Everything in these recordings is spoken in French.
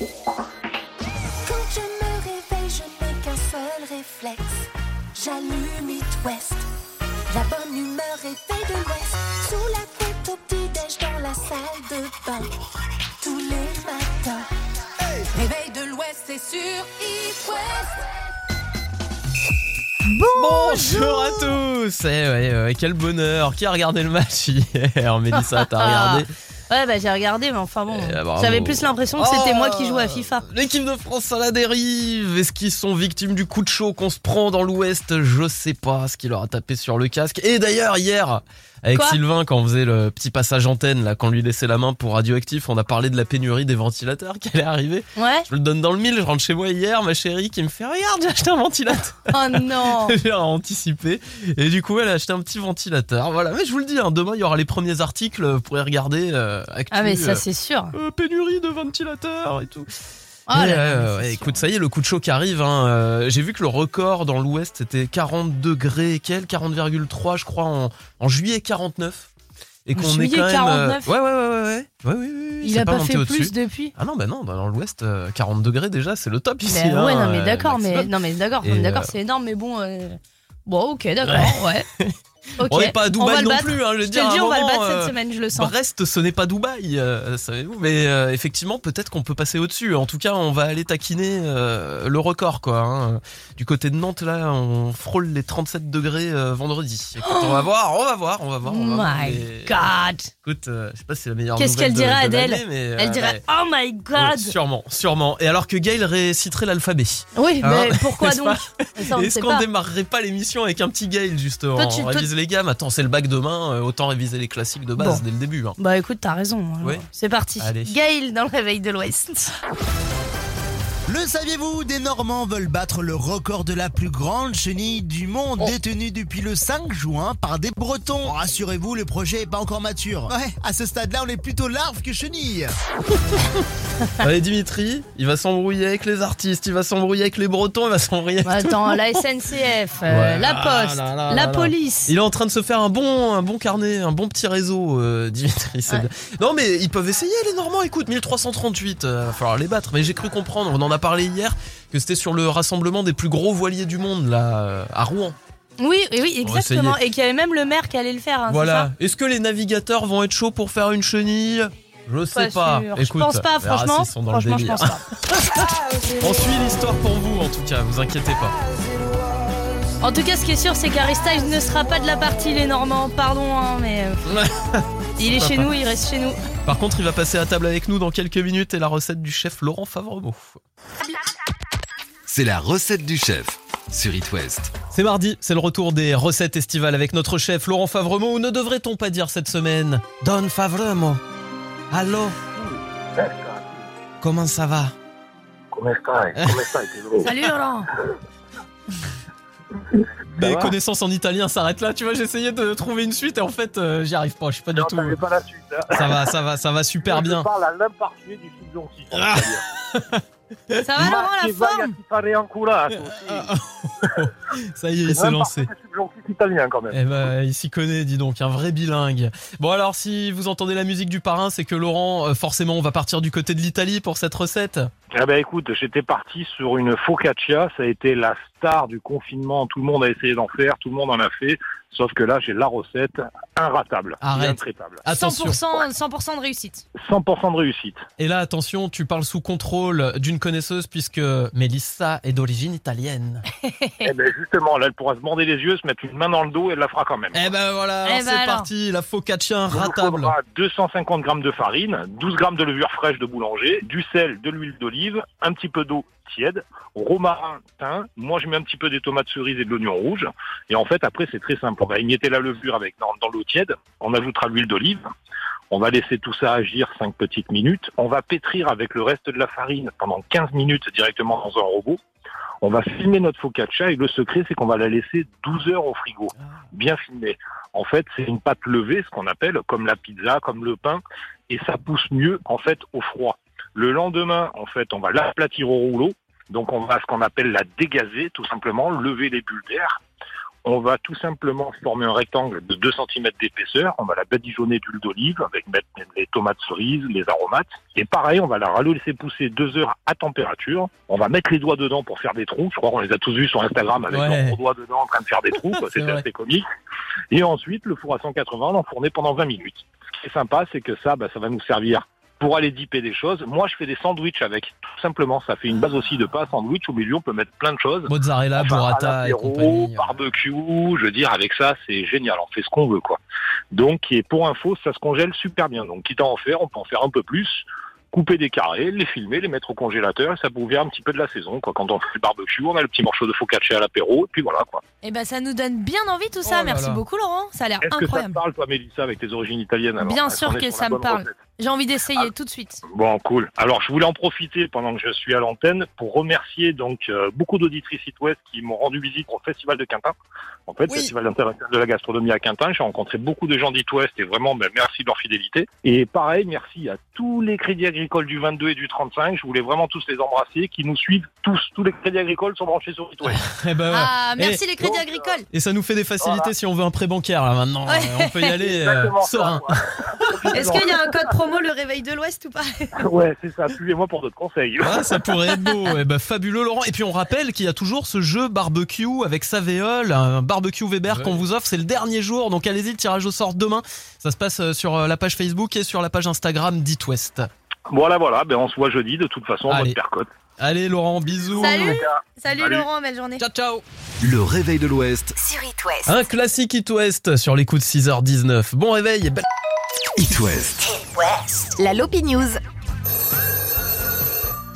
Quand je me réveille, je n'ai qu'un seul réflexe. J'allume It West. La bonne humeur est faite de l'Ouest. Sous la couette au petit-déj dans la salle de bain. Tous les matins. Réveil de l'Ouest, c'est sur It West. Bonjour à tous Eh ouais, ouais, quel bonheur Qui a regardé le match hier Mélissa, t'as regardé? Ouais, bah j'ai regardé, mais enfin bon. Eh, bravo. J'avais plus l'impression que c'était Oh moi qui jouais à FIFA. L'équipe de France à la dérive Est-ce qu'ils sont victimes du coup de chaud qu'on se prend dans l'Ouest? Je sais pas ce qui leur a tapé sur le casque. Et d'ailleurs, hier, avec Quoi Sylvain, quand on faisait le petit passage antenne, là, quand on lui laissait la main pour Radioactif, on a parlé de la pénurie des ventilateurs qui allait arriver. Ouais Je le donne dans le mille, je rentre chez moi hier, ma chérie qui me fait « Regarde, j'ai acheté un ventilateur !» Oh non J'ai anticipé. Et du coup, elle a acheté un petit ventilateur. Voilà, mais je vous le dis, hein, demain, il y aura les premiers articles. Vous pourrez regarder. Euh, actu, Ah, mais ça, euh, c'est sûr. euh, pénurie de ventilateurs et tout. Oh là euh, ouais, écoute, ça y est, le coup de chaud qui arrive. Hein, euh, J'ai vu que le record dans l'Ouest, c'était 40 degrés et quel 40,3 je crois en, en juillet 49. Et En qu'on est juillet quand même... euh, 49? ouais, ouais, ouais, ouais, ouais. Il a pas, fait plus depuis? Ah non, bah non, dans l'Ouest, euh, 40 degrés déjà, c'est le top ici. Mais ouais, hein, non, mais euh, d'accord, mais, non, mais d'accord, d'accord, euh, c'est énorme, mais bon. euh, Bon, ok, d'accord, ouais. Ok, On n'est pas à Dubaï non battre. plus, hein, je Je te dire, le dis, on va le battre euh, cette semaine, je le sens. Brest, ce n'est pas Dubaï, euh, savez-vous. Mais euh, effectivement, peut-être qu'on peut passer au-dessus. En tout cas, on va aller taquiner euh, le record, quoi. hein. Du côté de Nantes, là, on frôle les 37 degrés euh, vendredi. Écoute, on va voir, on va voir, on va voir. Oh on va voir, my mais- God Écoute, euh, je sais pas si c'est la meilleure Qu'est-ce qu'elle dirait, Adèle mais, Elle euh, dirait ouais. Oh my God sûrement, sûrement. Et alors que Gail réciterait l'alphabet. Oui, Hein, mais pourquoi donc Est-ce qu'on démarrerait pas l'émission avec un petit Gail justement Toi, tu- révise les gammes. Attends, c'est le bac demain, euh, autant réviser les classiques de base Bon. dès le début. hein. Bah écoute, t'as raison. alors. Oui. C'est parti. Allez. Dans le réveil de l'Ouest. Le saviez-vous Des Normands veulent battre le record de la plus grande chenille du monde, Oh. détenue depuis le 5 juin par des Bretons. Rassurez-vous, le projet est pas encore mature. Ouais, à ce stade-là, on est plutôt larve que chenille. Allez Dimitri, il va s'embrouiller avec les artistes, il va s'embrouiller avec les Bretons, il va s'embrouiller avec tout le Attends, monde. la SNCF, euh, Ouais. la Ah Poste, là là la là police. Il est en train de se faire un bon, un bon carnet, un bon petit réseau, euh, Dimitri. Ouais. Non mais ils peuvent essayer les Normands. Écoute, 1338, euh, va falloir les battre. Mais j'ai cru comprendre, on en a parlé hier, que c'était sur le rassemblement des plus gros voiliers du monde là, à Rouen. Oui, oui, exactement. Et qu'il y avait même le maire qui allait le faire. hein, voilà. Est-ce que les navigateurs vont être chauds pour faire une chenille? Je sais pas. Je Écoute, pense pas, franchement. s'ils sont dans le Franchement, je délire. pense pas. On suit l'histoire pour vous en tout cas, vous inquiétez pas. En tout cas, ce qui est sûr, c'est qu'Harry Styles ne sera pas de la partie, les Normands. Pardon, hein, mais euh, il est chez nous, il reste chez nous. Par contre, il va passer à table avec nous dans quelques minutes et la recette du chef Laurent Favremont. C'est la recette du chef sur It West. C'est mardi, c'est le retour des recettes estivales avec notre chef Laurent Favremont. Ou ne devrait-on pas dire cette semaine Don Favremont Allô? Comment ça va? Salut Laurent Mes va connaissances en italien s'arrêtent là. Tu vois, j'essayais de trouver une suite et en fait, euh, j'y arrive pas. Je suis pas du tout. t'avais pas la suite. Hein. Ça va, ça va, ça va super Je bien. parle à l'imparfait du subjonctif. Ah. Ça va Laurent, la forme Ah, aussi. Ça y est, il s'est lancé. Italien quand même. Eh ben, il s'y connaît, dis donc, un vrai bilingue. Bon alors, si vous entendez la musique du parrain, c'est que Laurent, euh, forcément, on va partir du côté de l'Italie pour cette recette. Eh ben écoute, j'étais parti sur une focaccia, ça a été la star du confinement, tout le monde a essayé d'en faire, tout le monde en a fait, sauf que là j'ai la recette inratable, Arrête. intraitable. Attention. 100%, 100% de réussite. 100% de réussite. Et là, attention, tu parles sous contrôle d'une connaisseuse puisque Mélissa est d'origine italienne. eh ben justement, là elle pourra se bander les yeux, se mettre une main dans le dos et elle la fera quand même. Eh ben voilà, Eh ben c'est parti, la focaccia ratable. faudra 250 grammes de farine, 12 grammes de levure fraîche de boulanger, du sel, de l'huile d'olive, un petit peu d'eau tiède, romarin, thym. Moi, je mets un petit peu des tomates cerises et de l'oignon rouge. Et en fait, après, c'est très simple. On va émietter la levure avec dans, dans l'eau tiède. On ajoutera l'huile d'olive. On va laisser tout ça agir 5 petites minutes. On va pétrir avec le reste de la farine pendant 15 minutes directement dans un robot. On va filmer notre focaccia et le secret, c'est qu'on va la laisser 12 heures au frigo, bien filmée. En fait, c'est une pâte levée, ce qu'on appelle, comme la pizza, comme le pain, et ça pousse mieux, en fait, au froid. Le lendemain, en fait, on va l'aplatir au rouleau, donc on va ce qu'on appelle la dégazer, tout simplement, lever les bulles d'air. on va tout simplement former un rectangle de 2 cm d'épaisseur. On va la badigeonner d'huile d'olive avec mettre les tomates cerises, les aromates. Et pareil, on va la laisser pousser deux heures à température. On va mettre les doigts dedans pour faire des trous. Je crois qu'on les a tous vus sur Instagram avec Ouais. leurs doigts dedans en train de faire des trous. C'était assez comique. Et ensuite, le four à 180, on l'enfournait pendant 20 minutes. Ce qui est sympa, c'est que ça, bah, ça va nous servir pour aller dipper des choses. Moi, je fais des sandwichs avec. Tout simplement, ça fait une base aussi de pas sandwich. Au milieu, on peut mettre plein de choses. Mozzarella, Enfin, à burrata et compagnie. barbecue, je veux dire, avec ça, c'est génial. On fait ce qu'on veut, quoi. Donc, et pour info, ça se congèle super bien. Donc, quitte à en faire, on peut en faire un peu plus. Couper des carrés, les filmer, les mettre au congélateur, et ça vient un petit peu de la saison, quoi. Quand on fait le barbecue, on a le petit morceau de focaccia à l'apéro, et puis voilà, quoi. Et ben ça nous donne bien envie tout ça. Oh là Merci là. beaucoup Laurent. Ça a l'air Est-ce que ça te incroyable. parle, toi, Mélissa, avec tes origines italiennes alors Bien sûr que ça me parle. recette? J'ai envie d'essayer Ah. tout de suite. Bon, cool. Alors, je voulais en profiter pendant que je suis à l'antenne pour remercier donc euh, beaucoup d'auditrices It West qui m'ont rendu visite au Festival de Quintin. En fait, Oui. Festival international de la gastronomie à Quintin. J'ai rencontré beaucoup de gens d'It West et vraiment, ben, merci de leur fidélité. Et pareil, merci à tous les crédits agricoles du 22 et du 35. Je voulais vraiment tous les embrasser, qui nous suivent tous. Tous les crédits agricoles sont branchés sur It West. Eh ben ouais. Ah merci les crédits donc, agricoles. Et ça nous fait des facilités Voilà. si on veut un prêt bancaire là maintenant. Ouais. Euh, On peut y aller euh, serein. Est-ce qu'il y a un code promo le réveil de l'Ouest ou pas Ouais, c'est ça. Suivez-moi pour d'autres conseils. Ah, ça pourrait être beau. Eh ben, fabuleux, Laurent. Et puis, on rappelle qu'il y a toujours ce jeu barbecue avec Savéol, un barbecue Weber Ouais. qu'on vous offre. C'est le dernier jour. Donc, allez-y, le tirage au sort demain. Ça se passe euh, sur euh, la page Facebook et sur la page Instagram d'It West. Voilà, voilà. Ben, on se voit jeudi, de toute façon, en mode percotte. Allez, Laurent, bisous. Salut Salut Salut. Laurent, belle journée. Ciao, ciao. Le réveil de l'Ouest Sur It West. Un classique It West sur les coups de 6h19. Bon réveil. et belle- It West. It. La Lopi News.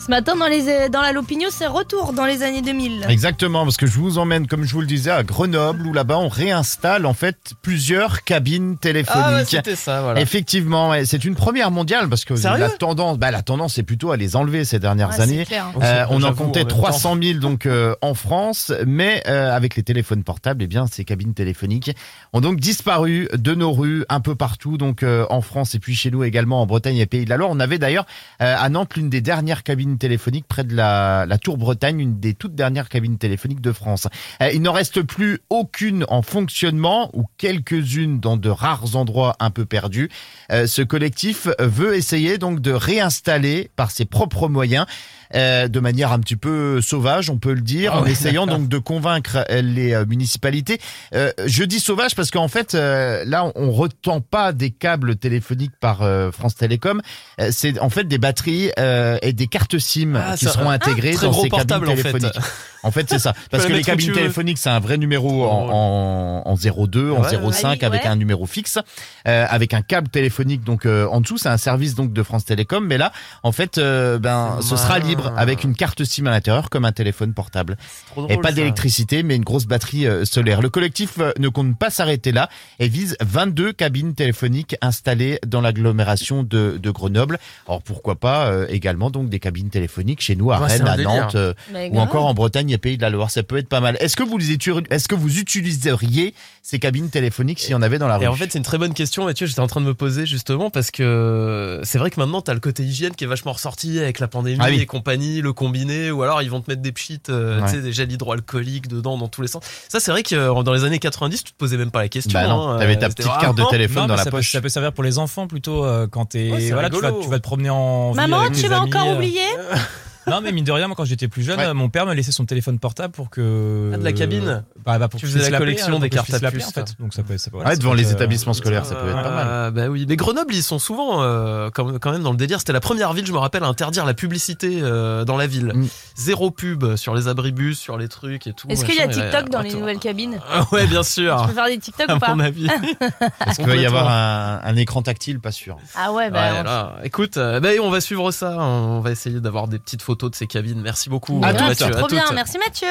Ce matin dans les dans la Lopigno, c'est retour dans les années 2000. Exactement, parce que je vous emmène, comme je vous le disais, à Grenoble, où là-bas on réinstalle en fait plusieurs cabines Ah, téléphoniques. ouais, c'était ça, voilà. Effectivement, ouais, c'est une première mondiale parce que Sérieux? la tendance, bah, la tendance, c'est plutôt à les enlever ces dernières Ouais, années. clair. Euh, on en comptait en même temps. 300 000 donc euh, en France, mais euh, avec les téléphones portables, eh bien ces cabines téléphoniques ont donc disparu de nos rues un peu partout, donc euh, en France et puis chez nous également en Bretagne et Pays de la Loire. On avait d'ailleurs euh, à Nantes l'une des dernières cabines téléphoniques près de la, la Tour Bretagne, une des toutes dernières cabines téléphoniques de France. Euh, il n'en reste plus aucune en fonctionnement ou quelques-unes dans de rares endroits un peu perdus. Euh, ce collectif veut essayer donc de réinstaller par ses propres moyens euh, de manière un petit peu sauvage, on peut le dire, Ah en ouais. essayant donc de convaincre euh, les euh, municipalités. Euh, je dis sauvage parce qu'en fait, euh, là, on retend pas des câbles téléphoniques par euh, France Télécom. Euh, c'est en fait des batteries euh, et des cartes SIM Ah, qui ça- seront intégrées Très dans ces cabines portable, en fait. téléphoniques. En fait, c'est ça. Parce que le les cabines téléphoniques, c'est un vrai numéro en, en, en 02, en Ouais, 05 ouais. avec un numéro fixe, euh, avec un câble téléphonique donc euh, en dessous. C'est un service donc de France Télécom, mais là, en fait, ben, ce sera libre avec une carte SIM à l'intérieur comme un téléphone portable. Trop Et pas d'électricité, mais une grosse batterie euh, solaire. Le collectif euh, ne compte pas s'arrêter là et vise 22 cabines téléphoniques installées dans l'agglomération de, de Grenoble. Alors pourquoi pas euh, également donc des cabines téléphoniques chez nous à Rennes, à délire. Nantes euh, ou encore en Bretagne et Pays de la Loire. Ça peut être pas mal. Est-ce que vous les est-ce que vous utiliseriez ces cabines téléphoniques s'il y en avait dans la rue Et en fait, c'est une très bonne question, Mathieu. J'étais en train de me poser justement parce que c'est vrai que maintenant, t'as le côté hygiène qui est vachement ressorti avec la pandémie Ah oui. et compagnie, le combiné, ou alors ils vont te mettre des pchits, euh, Ouais. tu sais, des gels hydroalcooliques dedans dans tous les sens. Ça, c'est vrai que euh, dans les années 90, tu te posais même pas la question. Bah non, hein, t'avais ta euh, petite carte de téléphone Non, dans la ça, peut, poche. ça peut servir pour les enfants plutôt euh, quand t'es Ouais, voilà tu vas, tu vas te promener en ville Maman, avec tu vas amis, encore euh. oublier? Non mais mine de rien moi quand j'étais plus jeune Ouais. mon père me laissait son téléphone portable pour que Ah, de la cabine? Bah, bah, pour Tu que je faisais la collection hein, des cartes à puce, en fait donc ça peut ça peut- voilà, Ouais, ça devant peut les euh, établissements scolaires, ça peut être pas mal. Euh, bah oui, mais Grenoble, ils sont souvent euh, quand quand même dans le délire. C'était la première ville, je me rappelle, à interdire la publicité euh, dans la ville. Mm. Zéro pub sur les abribus, sur les trucs et tout. Est-ce qu'il y a TikTok dans les nouvelles cabines? Ah Ouais, bien sûr. Tu peux faire des TikTok À ou pas mon avis. Est-ce qu'il va y avoir un, écran tactile? Pas sûr. Ah ouais, bah. Écoute, bah, on va suivre ça. On va essayer d'avoir des petites photos de ces cabines. Merci beaucoup. À euh. Mathieu, à Trop bien, toutes. merci Mathieu.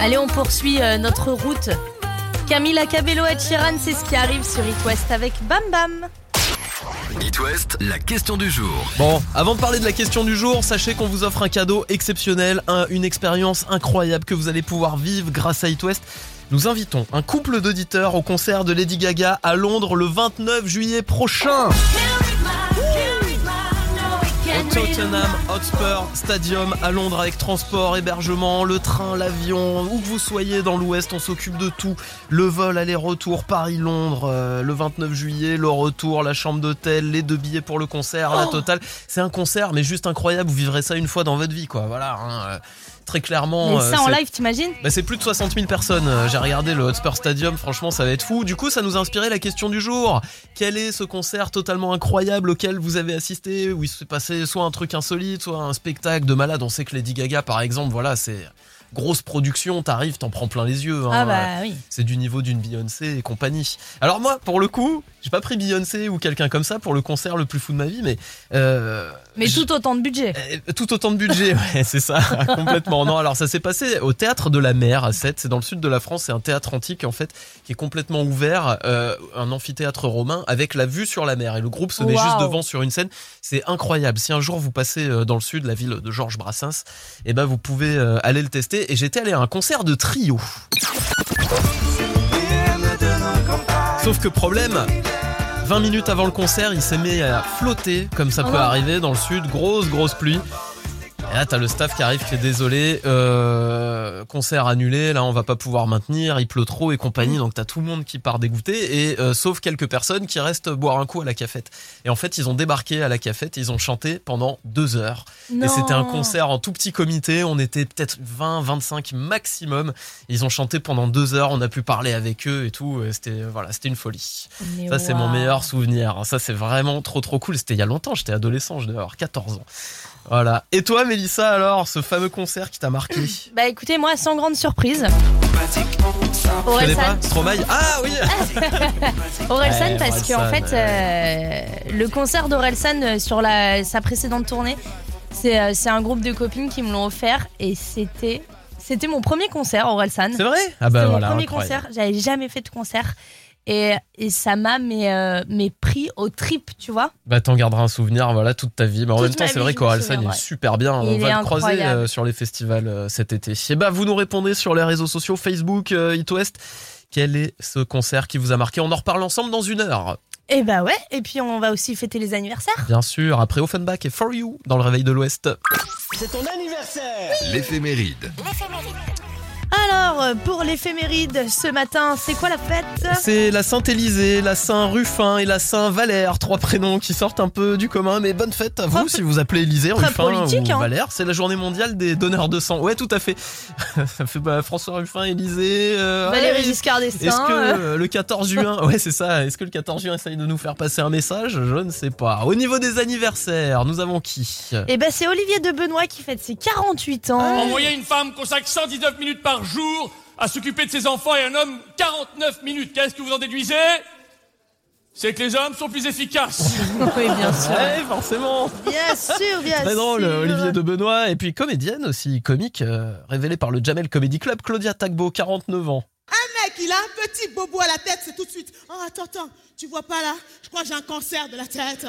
Allez, on poursuit euh, notre route. Camila Cabello et Chiran, c'est ce qui arrive sur It West avec Bam Bam. It West, la question du jour. Bon, avant de parler de la question du jour, sachez qu'on vous offre un cadeau exceptionnel, un- une expérience incroyable que vous allez pouvoir vivre grâce à It West. Nous invitons un couple d'auditeurs au concert de Lady Gaga à Londres le 29 juillet prochain. Tottenham Hotspur Stadium à Londres avec transport, hébergement, le train, l'avion, où que vous soyez dans l'Ouest, on s'occupe de tout. Le vol aller-retour Paris-Londres euh, le 29 juillet, le retour, la chambre d'hôtel, les deux billets pour le concert, la totale. C'est un concert, mais juste incroyable. Vous vivrez ça une fois dans votre vie, quoi. Voilà. hein, euh, Très clairement. Mais euh, ça en live, t'imagines bah, c'est plus de 60 000 personnes. Euh, J'ai regardé le Hotspur Stadium, franchement, ça va être fou. Du coup, ça nous a inspiré la question du jour. Quel est ce concert totalement incroyable auquel vous avez assisté Où il s'est passé soit un truc insolite, soit un spectacle de malade? On sait que Lady Gaga, par exemple, voilà, c'est grosse production. T'arrives, t'en prends plein les yeux. hein. Ah bah oui. C'est du niveau d'une Beyoncé et compagnie. Alors moi, pour le coup, j'ai pas pris Beyoncé ou quelqu'un comme ça pour le concert le plus fou de ma vie, mais euh, Mais tout autant de budget. euh, tout autant de budget, ouais, c'est ça, complètement. Non, alors ça s'est passé au théâtre de la Mer à Sète, c'est dans le sud de la France, c'est un théâtre antique en fait qui est complètement ouvert, euh, un amphithéâtre romain avec la vue sur la mer et le groupe se met juste devant sur une scène, c'est incroyable. Si un jour vous passez euh, dans le sud, la ville de Georges Brassens, eh ben vous pouvez aller le tester et j'étais allé à un concert de trio. Sauf que problème, 20 minutes avant le concert, il s'est mis à flotter, comme ça Oh peut arriver dans le sud, grosse grosse pluie. Et là, t'as le staff qui arrive qui est désolé, euh, concert annulé, là on va pas pouvoir maintenir, il pleut trop et compagnie, donc t'as tout le monde qui part dégoûté, et euh, sauf quelques personnes qui restent boire un coup à la cafette. Et en fait, ils ont débarqué à la cafette, ils ont chanté pendant deux heures. Non. Et c'était un concert en tout petit comité, on était peut-être 20, 25 maximum. Ils ont chanté pendant deux heures, on a pu parler avec eux et tout, et c'était voilà, c'était une folie. Mais Ça, c'est mon meilleur souvenir. Ça, c'est vraiment trop, trop cool. C'était il y a longtemps. J'étais adolescent. Je devais avoir 14 ans. Voilà. Et toi, Mélissa, alors, ce fameux concert qui t'a marqué Bah écoutez, moi, sans grande surprise. Orelsan. pas Stromae? Ah oui Orelsan Ouais, parce qu'en fait, euh, le concert d'Orelsan euh, sur la, sa précédente tournée, c'est euh, c'est un groupe de copines qui me l'ont offert et c'était c'était mon premier concert Orelsan. C'est vrai? Ah bah C'était voilà. mon premier incroyable. concert, j'avais jamais fait de concert et, et ça m'a mais, euh, mais pris au trip, tu vois. Bah t'en garderas un souvenir, voilà, toute ta vie. Bah, en Toute même temps, c'est vrai qu'Orelsan il est super bien. On va le croiser euh, sur les festivals euh, cet été. Et bah vous nous répondez sur les réseaux sociaux Facebook, euh, It West. Quel est ce concert qui vous a marqué? On en reparle ensemble dans une heure. Et bah ouais, et puis on va aussi fêter les anniversaires. Bien sûr, après Offenbach et For You dans le réveil de l'Ouest. L'éphéméride. Alors, pour l'éphéméride ce matin, c'est quoi la fête C'est la Saint-Élysée, la Saint-Rufin et la Saint-Valère, trois prénoms qui sortent un peu du commun, mais bonne fête à vous si vous appelez Élysée, très politique, ou hein. Valère. C'est la journée mondiale des donneurs de sang. Ouais, tout à fait. Ça fait bah, François Ruffin, Élysée. euh, Valérie ouais, Giscard Est-ce d'Estaing. que euh, le 14 juin, ouais c'est ça, est-ce que le 14 juin essaye de nous faire passer un message? Je ne sais pas. Au niveau des anniversaires, nous avons qui? Eh ben c'est Olivier de Benoît qui fête ses 48 ans. En moyenne, une femme consacre 119 minutes par jour à s'occuper de ses enfants et un homme 49 minutes. Qu'est-ce que vous en déduisez? C'est que les hommes sont plus efficaces. oui, bien sûr. Ouais, forcément Bien sûr, bien Très sûr. drôle, Olivier de Benoît, et puis comédienne aussi, comique, euh, révélée par le Jamel Comedy Club, Claudia Tagbo, 49 ans. mec, il a un petit bobo à la tête, c'est tout de suite. Oh, attends, attends, tu vois pas là? Je crois que j'ai un cancer de la tête.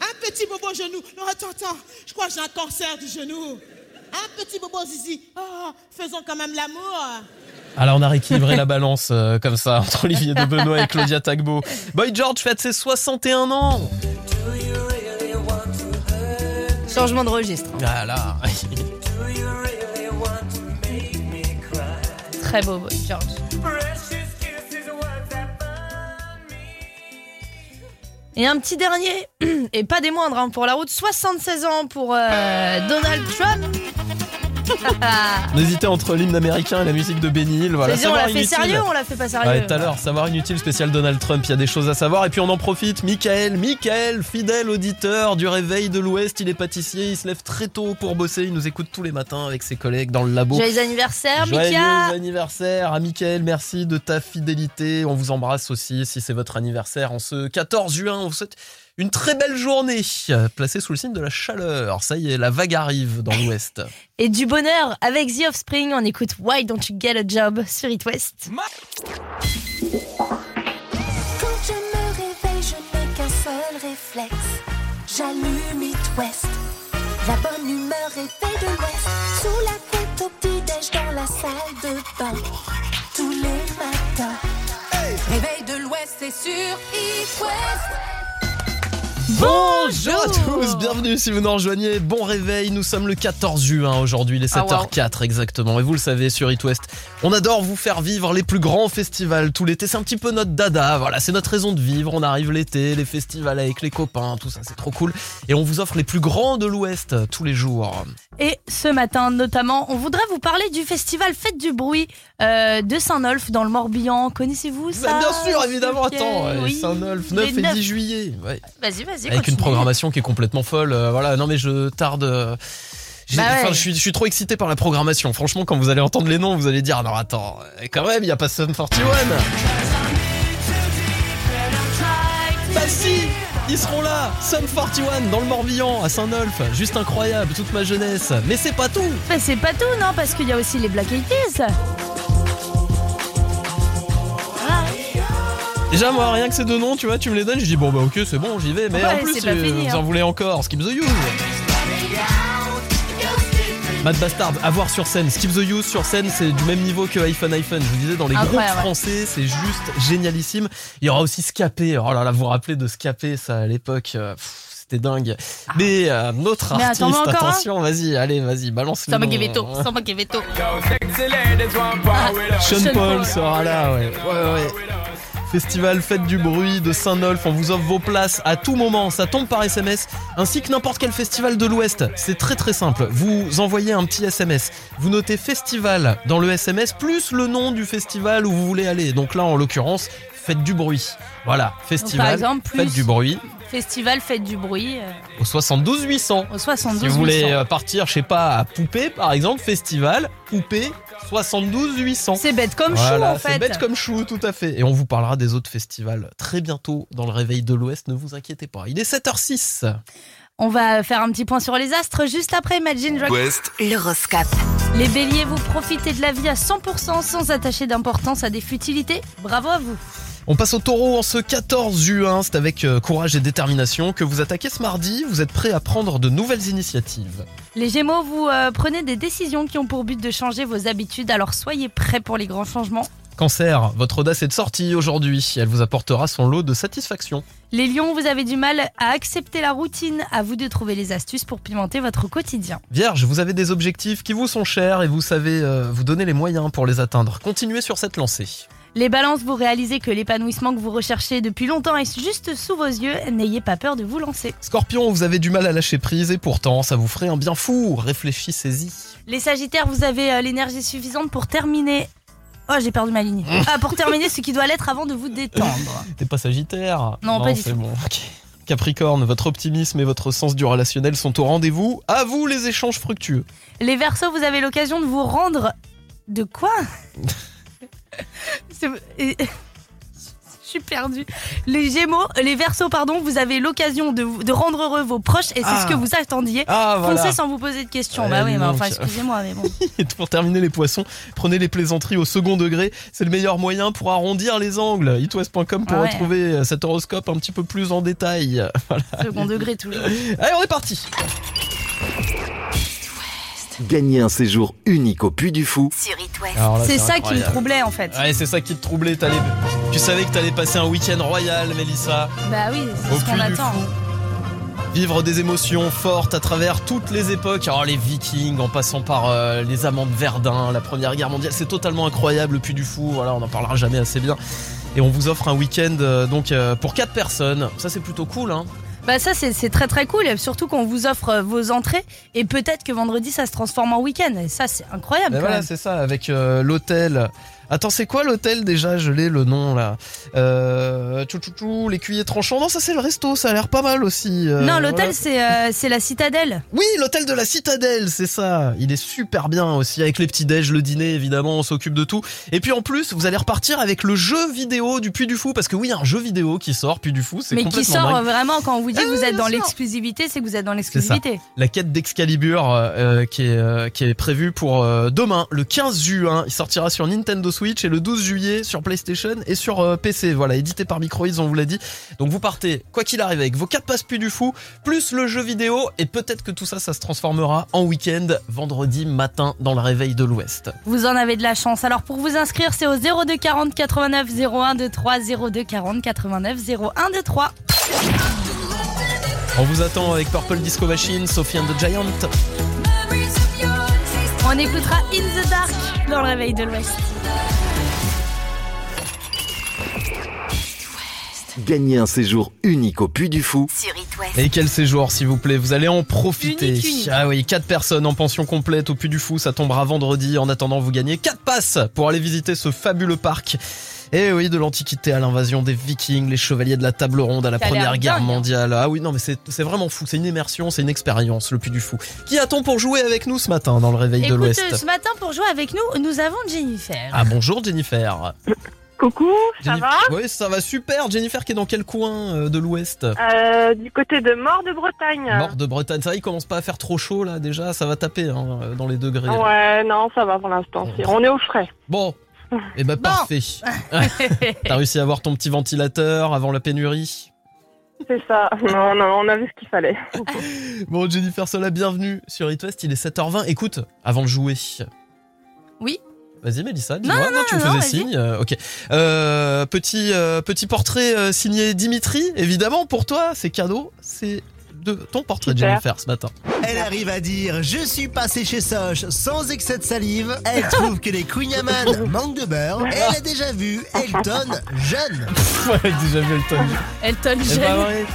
Un petit bobo au genou. Non, attends, attends, je crois que j'ai un cancer du genou. Un petit bobo zizi. Oh, faisons quand même l'amour. Alors on a rééquilibré la balance euh, comme ça entre Olivier de Benoît et Claudia Tagbo. Boy George fête ses 61 ans. Changement de registre. Voilà. Très beau, beau, George. Et un petit dernier, et pas des moindres hein, pour la route, 76 ans pour euh, Donald Trump. On hésitait entre l'hymne américain et la musique de Benny Hill. Voilà. C'est-à-dire, on l'a fait inutile. sérieux ou on l'a fait pas sérieux tout à l'heure, savoir inutile spécial Donald Trump, il y a des choses à savoir. Et puis on en profite, Michael, Michael, fidèle auditeur du réveil de l'Ouest, il est pâtissier, il se lève très tôt pour bosser, il nous écoute tous les matins avec ses collègues dans le labo. Joyeux anniversaire, Joyeux Mika anniversaire à Michael, merci de ta fidélité. On vous embrasse aussi si c'est votre anniversaire en ce 14 juin. On vous souhaite une très belle journée, placée sous le signe de la chaleur. Ça y est, la vague arrive dans l'Ouest. et du bonheur avec The Offspring. On écoute Why Don't You Get a Job sur It West. Quand je me réveille, je n'ai qu'un seul réflexe. J'allume It West. La bonne humeur est faite de l'Ouest. Sous la couette au petit-déj dans la salle de bain. Tous les matins. Réveil de l'Ouest, c'est sur It West. Bonjour à tous, bienvenue si vous nous rejoignez. Bon réveil, nous sommes le 14 juin aujourd'hui, les Ah, 7h04 exactement. Et vous le savez, sur It West, on adore vous faire vivre les plus grands festivals tout l'été. C'est un petit peu notre dada, voilà, c'est notre raison de vivre. On arrive l'été, les festivals avec les copains, tout ça, c'est trop cool. Et on vous offre les plus grands de l'Ouest tous les jours. Et ce matin, notamment, on voudrait vous parler du festival Fête du bruit euh, de Saint-Nolf dans le Morbihan. Connaissez-vous ça Bah, bien sûr, évidemment, attends, Oui. Saint-Nolf, Les 9 et 9. 10 juillet. Ouais. Vas-y, vas-y. avec une continue. programmation qui est complètement folle. euh, voilà, non mais je tarde. euh, Bah ouais. je, suis, je suis trop excité par la programmation. Franchement, quand vous allez entendre les noms, vous allez dire non attends, euh, quand même, il y a pas Sum 41. Bah si, ils seront là, Sum 41 dans le Morbihan à Saint-Nolf, juste incroyable, toute ma jeunesse. Mais c'est pas tout. Bah, c'est pas tout, non, parce qu'il y a aussi les Black Eyed Peas. Déjà moi rien que ces deux noms, tu vois, tu me les donnes, je dis bon bah ok c'est bon, j'y vais. Mais Ouais, en plus euh, fini, vous en hein. voulez encore, Skip the Use. Mad Bastard, à voir sur scène. Skip the Use sur scène, c'est du même niveau que iPhone iPhone. Je vous disais, dans les Incroyable. groupes français, c'est juste génialissime. Il y aura aussi Scapé. Oh là là, vous vous rappelez de Scapé, ça, à l'époque. euh, C'était dingue. Mais euh, notre Mais artiste, attention, vas-y, allez, vas-y, balance le Keveto. Sean Sean Paul Paul. sera là, ouais. Ouais, ouais. Festival Fête du Bruit de Saint-Nolf, on vous offre vos places à tout moment, ça tombe par SMS, ainsi que n'importe quel festival de l'Ouest. C'est très très simple, vous envoyez un petit SMS, vous notez festival dans le SMS, plus le nom du festival où vous voulez aller. Donc là, en l'occurrence, Fête du Bruit. Voilà, festival exemple, plus- Fête du Bruit Festival Fête du bruit euh, au 72 800. au 72 Si vous voulez 800. euh, partir, je sais pas, à Poupée par exemple, festival, Poupée, 72 800. C'est bête comme chou en fait. c'est bête comme chou, tout à fait. Et on vous parlera des autres festivals très bientôt dans le Réveil de l'Ouest, ne vous inquiétez pas. Il est 7h06. On va faire un petit point sur les astres juste après Imagine Dragons. West, L'horoscope. Les béliers, vous profitez de la vie à 100% sans attacher d'importance à des futilités. Bravo à vous. On passe au taureau en ce 14 juin. C'est avec euh, courage et détermination que vous attaquez ce mardi. Vous êtes prêt à prendre de nouvelles initiatives. Les gémeaux, vous euh, prenez des décisions qui ont pour but de changer vos habitudes, alors soyez prêts pour les grands changements. Cancer, votre audace est de sortie aujourd'hui. Elle vous apportera son lot de satisfaction. Les lions, vous avez du mal à accepter la routine. À vous de trouver les astuces pour pimenter votre quotidien. Vierge, vous avez des objectifs qui vous sont chers et vous savez euh, vous donner les moyens pour les atteindre. Continuez sur cette lancée. Les balances, vous réalisez que l'épanouissement que vous recherchez depuis longtemps est juste sous vos yeux. N'ayez pas peur de vous lancer. Scorpion, vous avez du mal à lâcher prise et pourtant ça vous ferait un bien fou. Réfléchissez-y. Les sagittaires, vous avez euh, l'énergie suffisante pour terminer. Oh, j'ai perdu ma ligne. Ah, pour terminer ce qui doit l'être avant de vous détendre. T'es pas Sagittaire Non, pas du c'est tout. bon. Capricorne, votre optimisme et votre sens du relationnel sont au rendez-vous. À vous les échanges fructueux. Les versos, vous avez l'occasion de vous rendre. De quoi? et- Je suis perdue. Les gémeaux, les versos, pardon, vous avez l'occasion de, rendre heureux vos proches et c'est Ah. ce que vous attendiez. Ah voilà. Foncez sans vous poser de questions. Ouais, bah oui, mais enfin, excusez-moi, mais bon. Et pour terminer les poissons, prenez les plaisanteries au second degré. C'est le meilleur moyen pour arrondir les angles. itwest.com pour Ah ouais. retrouver cet horoscope un petit peu plus en détail. Voilà. Second degré toujours. Allez, on est parti. Gagner un séjour unique au Puy du Fou Sur C'est ça qui me troublait en fait. Ouais, c'est ça qui te troublait. t'allais- Tu savais que t'allais passer un week-end royal, Mélissa. Bah oui, c'est Au ce qu'on Puy du attend. Fou. Vivre des émotions fortes à travers toutes les époques. Alors les Vikings, en passant par euh, les amants de Verdun, la Première Guerre mondiale, c'est totalement incroyable. Le Puy du Fou, voilà, on n'en parlera jamais assez bien. Et on vous offre un week-end euh, donc euh, pour quatre personnes. Ça c'est plutôt cool, hein. Bah ça c'est c'est très très cool, surtout qu'on vous offre euh, vos entrées et peut-être que vendredi ça se transforme en week-end. Et ça c'est incroyable. Ben quand voilà, c'est ça, avec euh, l'hôtel. Attends, c'est quoi l'hôtel déjà? Je l'ai le nom là. Euh, tchou, tchou, tchou, l'écuyer tranchant. Non, ça c'est le resto, ça a l'air pas mal aussi. euh, non, l'hôtel voilà. c'est euh, c'est la citadelle. Oui, l'hôtel de la Citadelle, c'est ça. Il est super bien aussi avec les petits déj, le dîner évidemment, on s'occupe de tout. Et puis en plus, vous allez repartir avec le jeu vidéo du Puy du Fou parce que oui, il y a un jeu vidéo qui sort Puy du Fou, c'est Mais qui sort dingue. vraiment quand on vous dit que vous oui, êtes dans l'exclusivité, c'est que vous êtes dans l'exclusivité. La quête d'Excalibur euh, qui est qui est prévue pour demain, le 15 juin. Il sortira sur Nintendo Switch et le 12 juillet sur PlayStation et sur euh, PC. Voilà, édité par Microids, on vous l'a dit. Donc vous partez, quoi qu'il arrive, avec vos 4 passes Puy du Fou, plus le jeu vidéo et peut-être que tout ça, ça se transformera en week-end vendredi matin dans le réveil de l'Ouest. Vous en avez de la chance. Alors pour vous inscrire, c'est au 02 40 89 01 23 02 40 89 01 23. On vous attend avec Purple Disco Machine, Sophie and the Giant. On écoutera In the Dark dans le réveil de l'Ouest. Gagnez un séjour unique au Puy du Fou Sur. Et quel séjour, s'il vous plaît, vous allez en profiter. Unique, unique. Ah oui, quatre personnes en pension complète au Puy du Fou, ça tombera vendredi. En attendant, vous gagnez quatre passes pour aller visiter ce fabuleux parc. Et oui, de l'Antiquité à l'invasion des Vikings, les chevaliers de la table ronde à la Première Guerre dingue, hein. mondiale. Ah oui, non, mais c'est c'est vraiment fou. C'est une immersion, c'est une expérience, le Puy du Fou. Qui a-t-on pour jouer avec nous ce matin dans le réveil de l'Ouest ce matin pour jouer avec nous, nous avons Jennifer. Ah bonjour Jennifer. Coucou, ça Jennifer- va? Oui, ça va super. Jennifer qui est dans quel coin euh, de l'Ouest? Euh, Du côté de Mort de Bretagne. Nord de Bretagne. Ça va, il commence pas à faire trop chaud là déjà. Ça va taper hein, dans les degrés. là. Ouais, non, ça va pour l'instant. On est au frais. Bon. Eh ben parfait. T'as réussi à avoir ton petit ventilateur avant la pénurie. C'est ça. Non, non, on a vu ce qu'il fallait. Bon Jennifer Sola, bienvenue sur It West. Il est 7h20. Écoute, avant de jouer. Oui. Vas-y Mélissa, Non, dis-moi. non, non, tu me non, faisais signe. Euh, ok. Euh, petit euh, petit portrait euh, signé Dimitri, évidemment pour toi. C'est cadeau. C'est de ton portrait Super. Jennifer ce matin. Elle arrive à dire Je suis passé chez Soch sans excès de salive. Elle trouve que les Queen Yaman manquent de beurre. Et elle a déjà vu Elton jeune. ouais, déjà vu Elton. Elton Eh ben, ouais.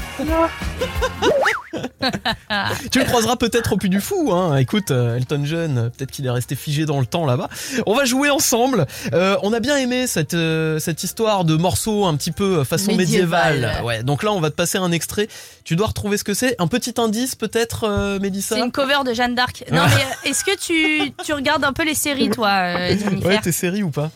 tu le croiseras peut-être au Puy du Fou, hein. Écoute, euh, Elton John, peut-être qu'il est resté figé dans le temps là-bas. On va jouer ensemble. Euh, on a bien aimé cette euh, cette histoire de morceaux un petit peu façon Médiéval. médiévale. Ouais. Donc là, on va te passer un extrait. Tu dois retrouver ce que c'est. Un petit indice peut-être, euh, C'est une cover de Jeanne d'Arc. Non, mais euh, est-ce que tu, tu regardes un peu les séries, toi, euh, Jennifer Ouais, t'es série ou pas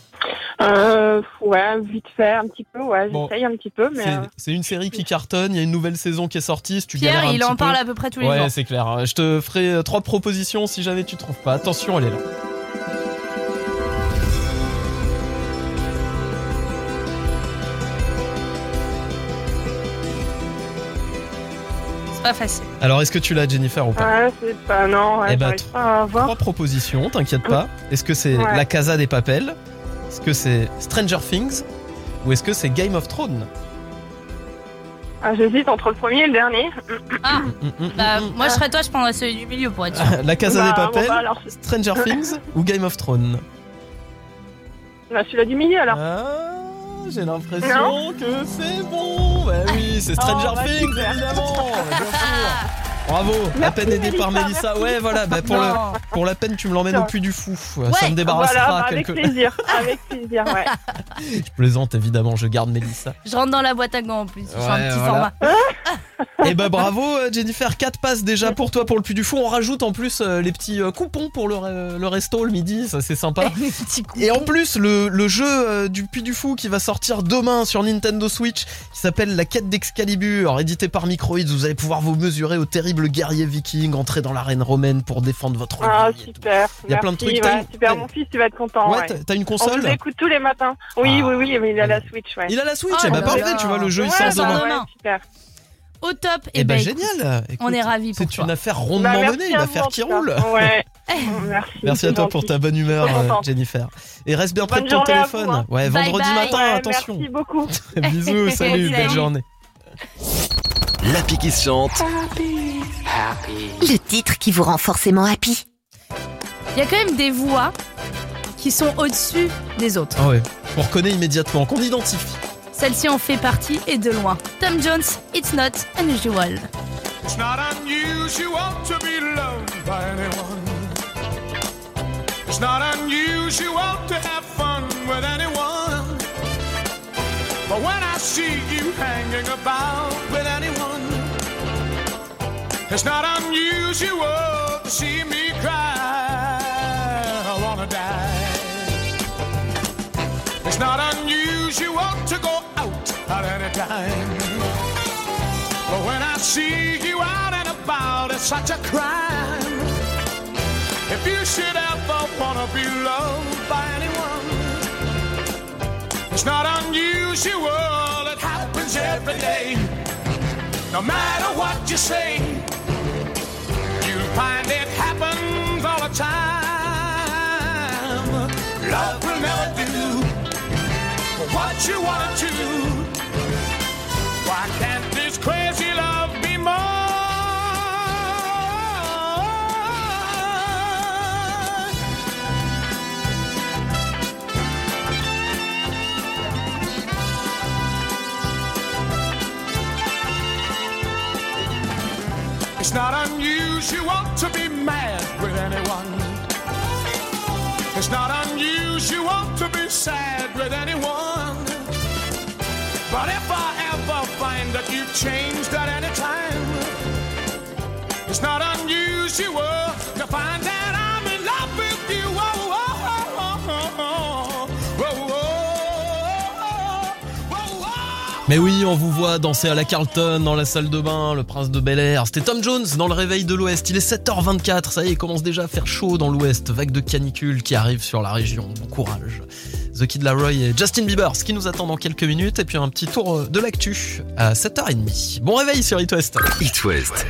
Euh, ouais, vite fait, un petit peu. Ouais, Bon. j'essaye un petit peu, mais. C'est euh, une série qui cartonne. Il y a une nouvelle saison qui est sortie. Si tu Pierre, un il petit en peu- parle à peu près tous les Ouais, jours. c'est clair. Je te ferai trois propositions si jamais tu trouves pas. Attention, elle est là. C'est pas facile. Alors, est-ce que tu l'as, Jennifer, ou pas Ouais, c'est pas. Non, ouais, Eh ben, j'arrive pas à voir. Trois propositions, t'inquiète pas. Est-ce que c'est Ouais. La Casa des Papels? Est-ce que c'est Stranger Things? Ou est-ce que c'est Game of Thrones? Ah, J'hésite entre le premier et le dernier. Ah, Mm, mm, mm, bah, moi je serais toi, je prendrais celui du milieu pour être sûr. La Casa Bah, des bon, Papels bah, alors, c'est- Stranger Things ou Game of Thrones? Bah, celui-là du milieu alors. Ah, j'ai l'impression que c'est bon. Bah oui, c'est Stranger Oh, bah, Things, évidemment. bien sûr. Bravo, à Merci, peine aidé par Mélissa. Ouais, voilà, bah, pour, le, pour la peine, tu me l'emmènes au puits du fou. Ça me débarrassera Voilà, bah, avec quelque plaisir. Avec plaisir, ouais. Je plaisante, évidemment, je garde Mélissa. Je rentre dans la boîte à gants en plus. Je suis Ouais, un petit voilà. format. Et bah bravo euh, Jennifer, 4 passes déjà pour toi pour le puits du fou. On rajoute en plus euh, les petits euh, coupons pour le, le resto le midi, ça c'est sympa. Et en plus, le, le jeu du Puy du Fou qui va sortir demain sur Nintendo Switch, qui s'appelle La quête d'Excalibur, édité par Microids, vous allez pouvoir vous mesurer au terrible guerrier viking, entrer dans l'arène romaine pour défendre votre Ah, vie. super. Il y a plein de trucs. Ouais, super, mon fils, tu vas être content. Ouais, ouais. t'as- une On console vous écoute tous les matins. Oui, Ah. oui, oui, mais il a la Switch, ouais. Il a la Switch, et bah là parfait, tu vois, le jeu il sort bah, demain. demain. ouais, super. Au top. Et Et bah ben génial Écoute, on est ravis pour C'est une affaire Bah, rondement merci menée, une affaire qui roule. Ouais. Merci. Merci à toi pour ta bonne humeur, euh. Jennifer. Et reste bien près de ton téléphone. vous, hein. Ouais, Bye vendredi bye. matin, Ouais, attention. Merci beaucoup. Bisous, salut, belle Salut. journée. L'appli qui se chante. Le titre qui vous rend forcément happy. Il y a quand même des voix qui sont au-dessus des autres. Ah ouais, on reconnaît immédiatement, qu'on identifie. Celle-ci en fait partie et de loin. Tom Jones, It's Not Unusual. It's not unusual to be loved by anyone. It's not unusual to have fun with anyone. But when I see you hanging about with anyone, it's not unusual to see me cry. I wanna die. It's not unusual to go time. But when I see you out and about, it's such a crime. If you should ever wanna be loved by anyone, it's not unusual, it happens every day. No matter what you say, you'll find it happens all the time. Love will never do what you wanna do. Why can't this crazy love be mine? It's not unusual to be mad with anyone. It's not unusual to be sad with anyone. But if I ever find that changed at any time, it's not unusual to find that I'm in love with you. Oh, Mais oui, on vous voit danser à la Carlton dans la salle de bain, le prince de Bel Air. C'était Tom Jones dans le réveil de l'Ouest. Il est 7h24, ça y est, il commence déjà à faire chaud dans l'Ouest. Vague de canicule qui arrive sur la région. Bon courage. The Kid Laroi et Justin Bieber, ce qui nous attend dans quelques minutes. Et puis un petit tour de l'actu à 7h30. Bon réveil sur It West. It West.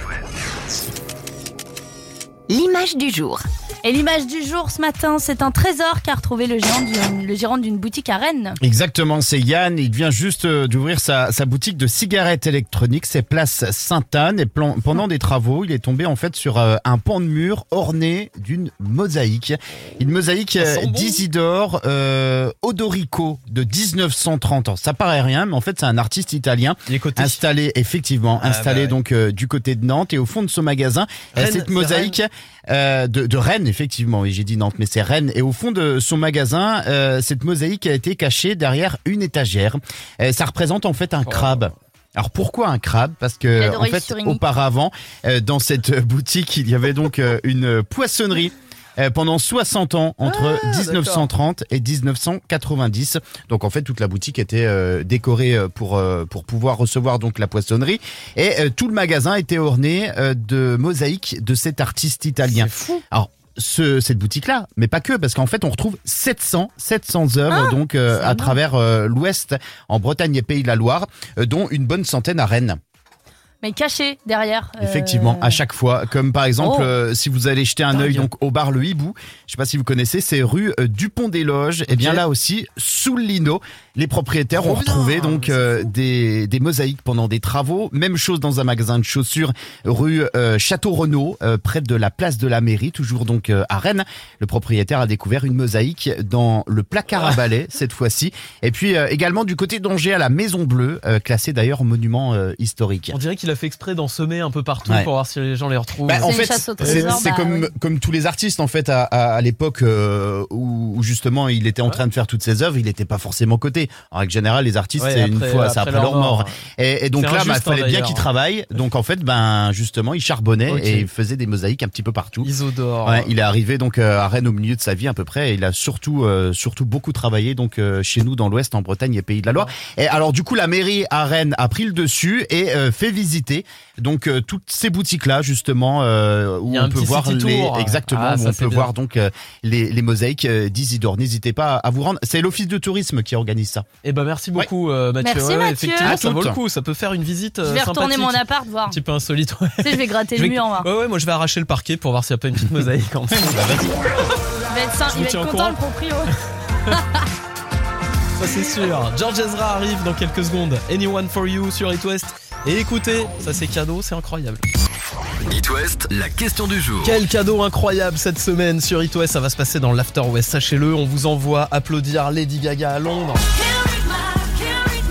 L'image du jour. Et l'image du jour ce matin, c'est un trésor qu'a retrouvé le gérant d'une le gérant d'une boutique à Rennes. Exactement, c'est Yann. Il vient juste euh, d'ouvrir sa, sa boutique de cigarettes électroniques. C'est place Sainte-Anne. Et plan- pendant des travaux, il est tombé en fait sur euh, un pan de mur orné d'une mosaïque. Une mosaïque Ça sent euh, bon. d'Isidore euh, Odorico de 1930 ans. Ça paraît rien, mais en fait c'est un artiste italien installé effectivement Ah, installé bah ouais. donc euh, du côté de Nantes et au fond de ce magasin euh, Rennes, cette c'est mosaïque euh, de, de Rennes effectivement oui j'ai dit Nantes mais c'est Rennes. Et au fond de son magasin euh, cette mosaïque a été cachée derrière une étagère. Euh, ça représente en fait un crabe. Alors pourquoi un crabe? Parce que en fait auparavant euh, dans cette boutique il y avait donc euh, une poissonnerie euh, pendant 60 ans entre Ah, 1930 et 1990. Donc en fait toute la boutique était euh, décorée pour euh, pour pouvoir recevoir donc la poissonnerie. Et euh, tout le magasin était orné euh, de mosaïques de cet artiste italien. C'est fou. Alors ce, cette boutique-là, mais pas que, parce qu'en fait, on retrouve 700, 700 œuvres donc euh, à travers euh, l'Ouest, en Bretagne et Pays de la Loire, euh, dont une bonne centaine à Rennes. Mais caché derrière. euh, Effectivement, à chaque fois, comme par exemple, Oh. euh, si vous allez jeter un œil donc au bar Le Hibou, je sais pas si vous connaissez, c'est rue euh, Dupont des Loges. Et bien là aussi, sous le lino, les propriétaires ont retrouvé donc euh, des, des mosaïques pendant des travaux. Même chose dans un magasin de chaussures rue euh, Château Renaud, euh, près de la place de la mairie, toujours donc euh, à Rennes. Le propriétaire a découvert une mosaïque dans le placard à balai cette fois-ci. Et puis euh, également du côté d'Angers à la Maison Bleue, euh, classée d'ailleurs monument euh, historique. On dirait qu'il a fait exprès d'en semer un peu partout Ouais. pour voir si les gens les retrouvent. Bah, en fait, c'est bah, comme oui. comme tous les artistes en fait à, à, à l'époque euh, où, où justement il était en train de faire toutes ses œuvres, il n'était pas forcément coté. En règle générale, les artistes Ouais, c'est une fois, c'est après après leur mort. mort. Et, et donc là, bah, injuste, fallait hein, bien d'ailleurs. qu'il travaille. Donc en fait, ben justement, il charbonnait et il faisait des mosaïques un petit peu partout. Isodore. Ouais, il est arrivé donc euh, à Rennes au milieu de sa vie à peu près. Et il a surtout euh, surtout beaucoup travaillé donc euh, chez nous dans l'Ouest, en Bretagne et Pays de la Loire. Et alors du coup, la mairie à Rennes a pris le dessus et euh, fait visiter donc euh, toutes ces boutiques là justement euh, où on peut voir les exactement Ah, où on peut bien. voir donc euh, les, les mosaïques d'Isidore. N'hésitez pas à vous rendre. C'est l'office de tourisme qui organise ça. Eh ben merci beaucoup euh, Mathieu. Merci, Ouais, Mathieu. Effectivement, ça vaut le coup. Ça peut faire une visite. Je vais retourner mon appart voir. Un petit peu insolite. Ouais. Tu sais, je vais gratter Je le mur, moi. Ouais, ouais, moi je vais arracher le parquet pour voir s'il n'y a pas une petite mosaïque en dessous. Il va être, sain- il va être content, courant. le proprio. Ça c'est sûr. George Ezra arrive dans quelques secondes. Anyone for you sur It West. Et écoutez, ça c'est cadeau, c'est incroyable. It West, la question du jour. Quel cadeau incroyable cette semaine sur It West. Ça va se passer dans l'After West. Sachez-le, on vous envoie applaudir Lady Gaga à Londres.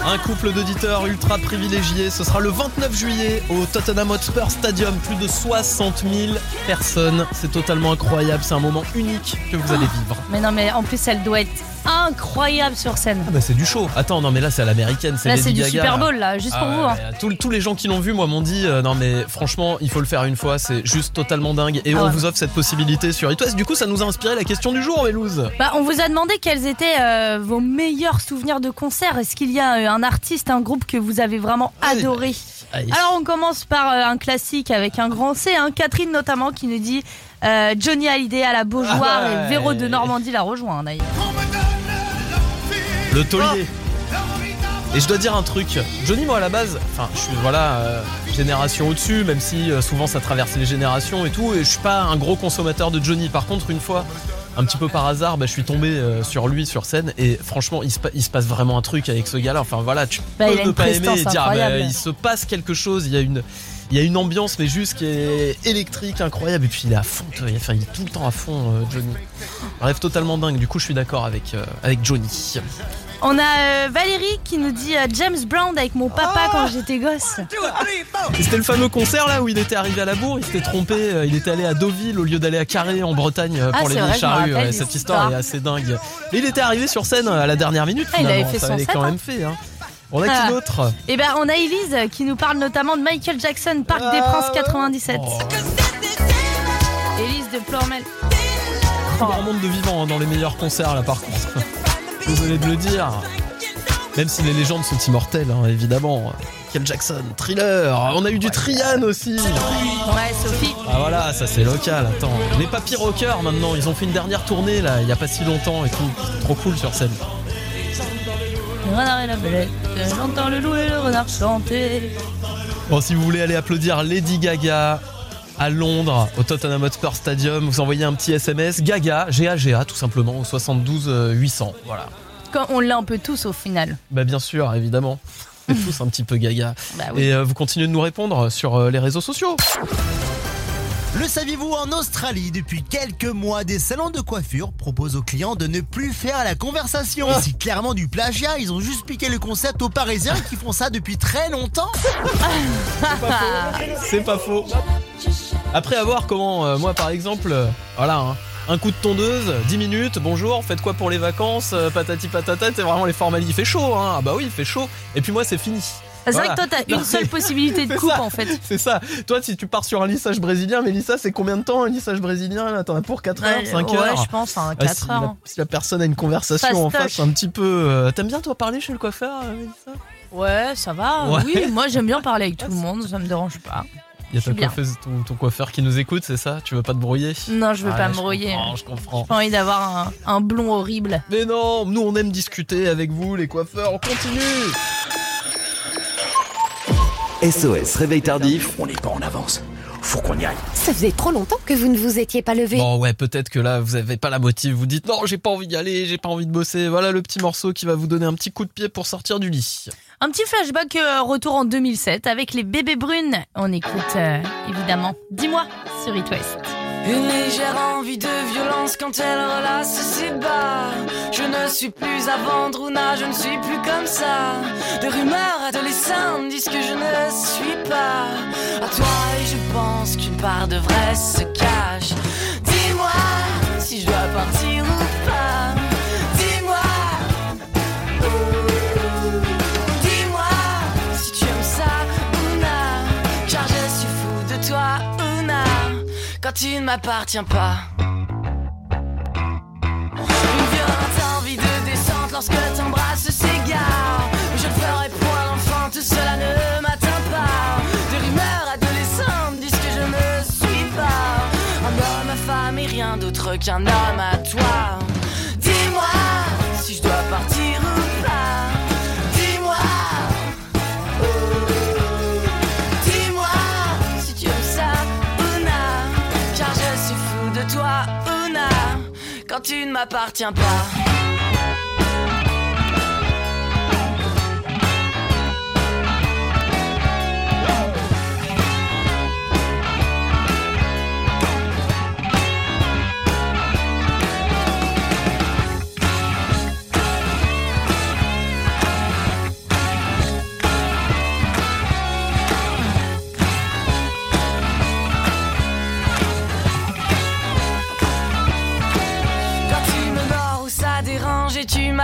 Un couple d'auditeurs ultra privilégiés. Ce sera le 29 juillet au Tottenham Hotspur Stadium. Plus de 60 000 personnes. C'est totalement incroyable. C'est un moment unique que vous allez vivre. Mais non, mais en plus, elle doit être incroyable sur scène. Ah bah c'est du show. Attends, non mais là c'est à l'américaine. Là, Lady c'est du Gaga. Super Bowl, là, juste Ah pour ouais, vous. hein. tous, tous les gens qui l'ont vu, moi, m'ont dit euh, non, mais franchement, il faut le faire une fois, c'est juste totalement dingue. Et Ah on ouais. vous offre cette possibilité sur It West. Du coup, ça nous a inspiré la question du jour, Mélouse. Bah, on vous a demandé quels étaient euh, vos meilleurs souvenirs de concert. Est-ce qu'il y a euh, un artiste, un groupe que vous avez vraiment Allez. adoré? Allez. Alors on commence par euh, un classique avec un grand C, hein, Catherine notamment qui nous dit euh, Johnny Hallyday à la Beaujoire Ah ouais. et Véro de Normandie l'a rejoint hein, d'ailleurs. Le taulier. Et je dois dire un truc, Johnny, moi à la base, enfin, je suis voilà euh, génération au-dessus, même si euh, souvent ça traverse les générations et tout, et je suis pas un gros consommateur de Johnny. Par contre, une fois, un petit peu par hasard, bah, je suis tombé euh, sur lui sur scène, et franchement, il se, pa- il se passe vraiment un truc avec ce gars-là. Enfin voilà, tu Bah, peux ne pas aimer et dire, ah, bah, il se passe quelque chose, il y a une. Il y a une ambiance mais juste qui est électrique, incroyable. Et puis il est à fond, enfin, il est tout le temps à fond, Johnny. Bref, totalement dingue. Du coup, je suis d'accord avec, euh, avec Johnny. On a euh, Valérie qui nous dit euh, James Brown avec mon papa Oh quand j'étais gosse. C'était le fameux concert là où il était arrivé à la bourre, il s'était trompé, euh, il était allé à Deauville au lieu d'aller à Carré en Bretagne euh, Ah, pour les c'est vieilles vrai, je me charrues. rappelle Ouais, de cette histoire est assez dingue. Mais il était arrivé sur scène à la dernière minute. Ah, il avait fait Ça son avait set, quand hein. même fait. Hein. On a Ah. qui d'autre? Et ben on a Elise qui nous parle notamment de Michael Jackson, Parc des Ah, Princes 97. Oh. Elise de Plormel. Tout grand monde de vivants hein, dans les meilleurs concerts là par contre. Désolé de le dire. Même si les légendes sont immortelles, hein, évidemment. Michael Jackson, Thriller, on a eu du Trian aussi. Ouais, Sophie. Ah voilà, ça c'est local, attends. Les papy rockers maintenant, ils ont fait une dernière tournée là, il y a pas si longtemps et tout. Trop cool sur scène. Le renard et la belette. J'entends le loup et le renard chanter. Bon, si vous voulez aller applaudir Lady Gaga à Londres, au Tottenham Hotspur Stadium, vous envoyez un petit SMS Gaga, G-A-G-A, tout simplement, au 72 euh, 800. Voilà. Quand on l'a un peu tous au final. Bah bien sûr, évidemment. On est tous un petit peu Gaga. Bah oui. Et euh, vous continuez de nous répondre sur euh, les réseaux sociaux. Le saviez-vous en Australie, depuis quelques mois, des salons de coiffure proposent aux clients de ne plus faire la conversation. C'est clairement du plagiat, ils ont juste piqué le concept aux Parisiens qui font ça depuis très longtemps. C'est pas faux. Après avoir comment, euh, moi par exemple, euh, voilà, hein, un coup de tondeuse, 10 minutes, bonjour, faites quoi pour les vacances, euh, patati patata, c'est vraiment les formalités. Il fait chaud, hein, ah bah oui, il fait chaud. Et puis moi c'est fini. C'est Voilà. vrai que toi t'as une seule possibilité de coupe ça. en fait. C'est ça. Toi, si tu pars sur un lissage brésilien, Mélissa, c'est combien de temps un lissage brésilien T'en as pour 4 heures, Ouais, 5 ouais, heures? je pense, hein, Ah, 4 si, heures. La, si la personne a une conversation en face un petit peu. euh, T'aimes bien toi parler chez le coiffeur, euh, Mélissa? Ouais, ça va. Ouais. Oui, moi j'aime bien parler avec tout le monde, ça me dérange pas. Il y a ta coiffeuse, ton, ton coiffeur qui nous écoute, c'est ça? Tu veux pas te brouiller? Non, je veux Ah, pas me brouiller. je comprends. J'ai pas envie d'avoir un, un blond horrible. Mais non, nous on aime discuter avec vous, les coiffeurs. On continue. SOS Réveil Tardif. On n'est pas en avance. Faut qu'on y aille. Ça faisait trop longtemps que vous ne vous étiez pas levé. Bon ouais, peut-être que là vous avez pas la motive. Vous dites non, j'ai pas envie d'y aller, j'ai pas envie de bosser. Voilà le petit morceau qui va vous donner un petit coup de pied pour sortir du lit. Un petit flashback euh, retour en 2007 avec les bébés brunes. On écoute euh, évidemment. Dis-moi sur It West. Une légère envie de violence quand elle relasse ses bas. Je ne suis plus à vendre ou je ne suis plus comme ça. De rumeurs adolescentes disent que je ne suis pas à toi et je pense qu'une part de vrai se cache. Dis-moi si je dois partir tu ne m'appartiens pas. Une violente envie de descente lorsque t'embrasses s'égare. Je ne ferai point l'enfant, tout cela ne m'atteint pas. Des rumeurs adolescentes disent que je ne suis pas un homme, ma femme et rien d'autre qu'un homme à toi. Dis-moi si je dois tu ne m'appartiens pas.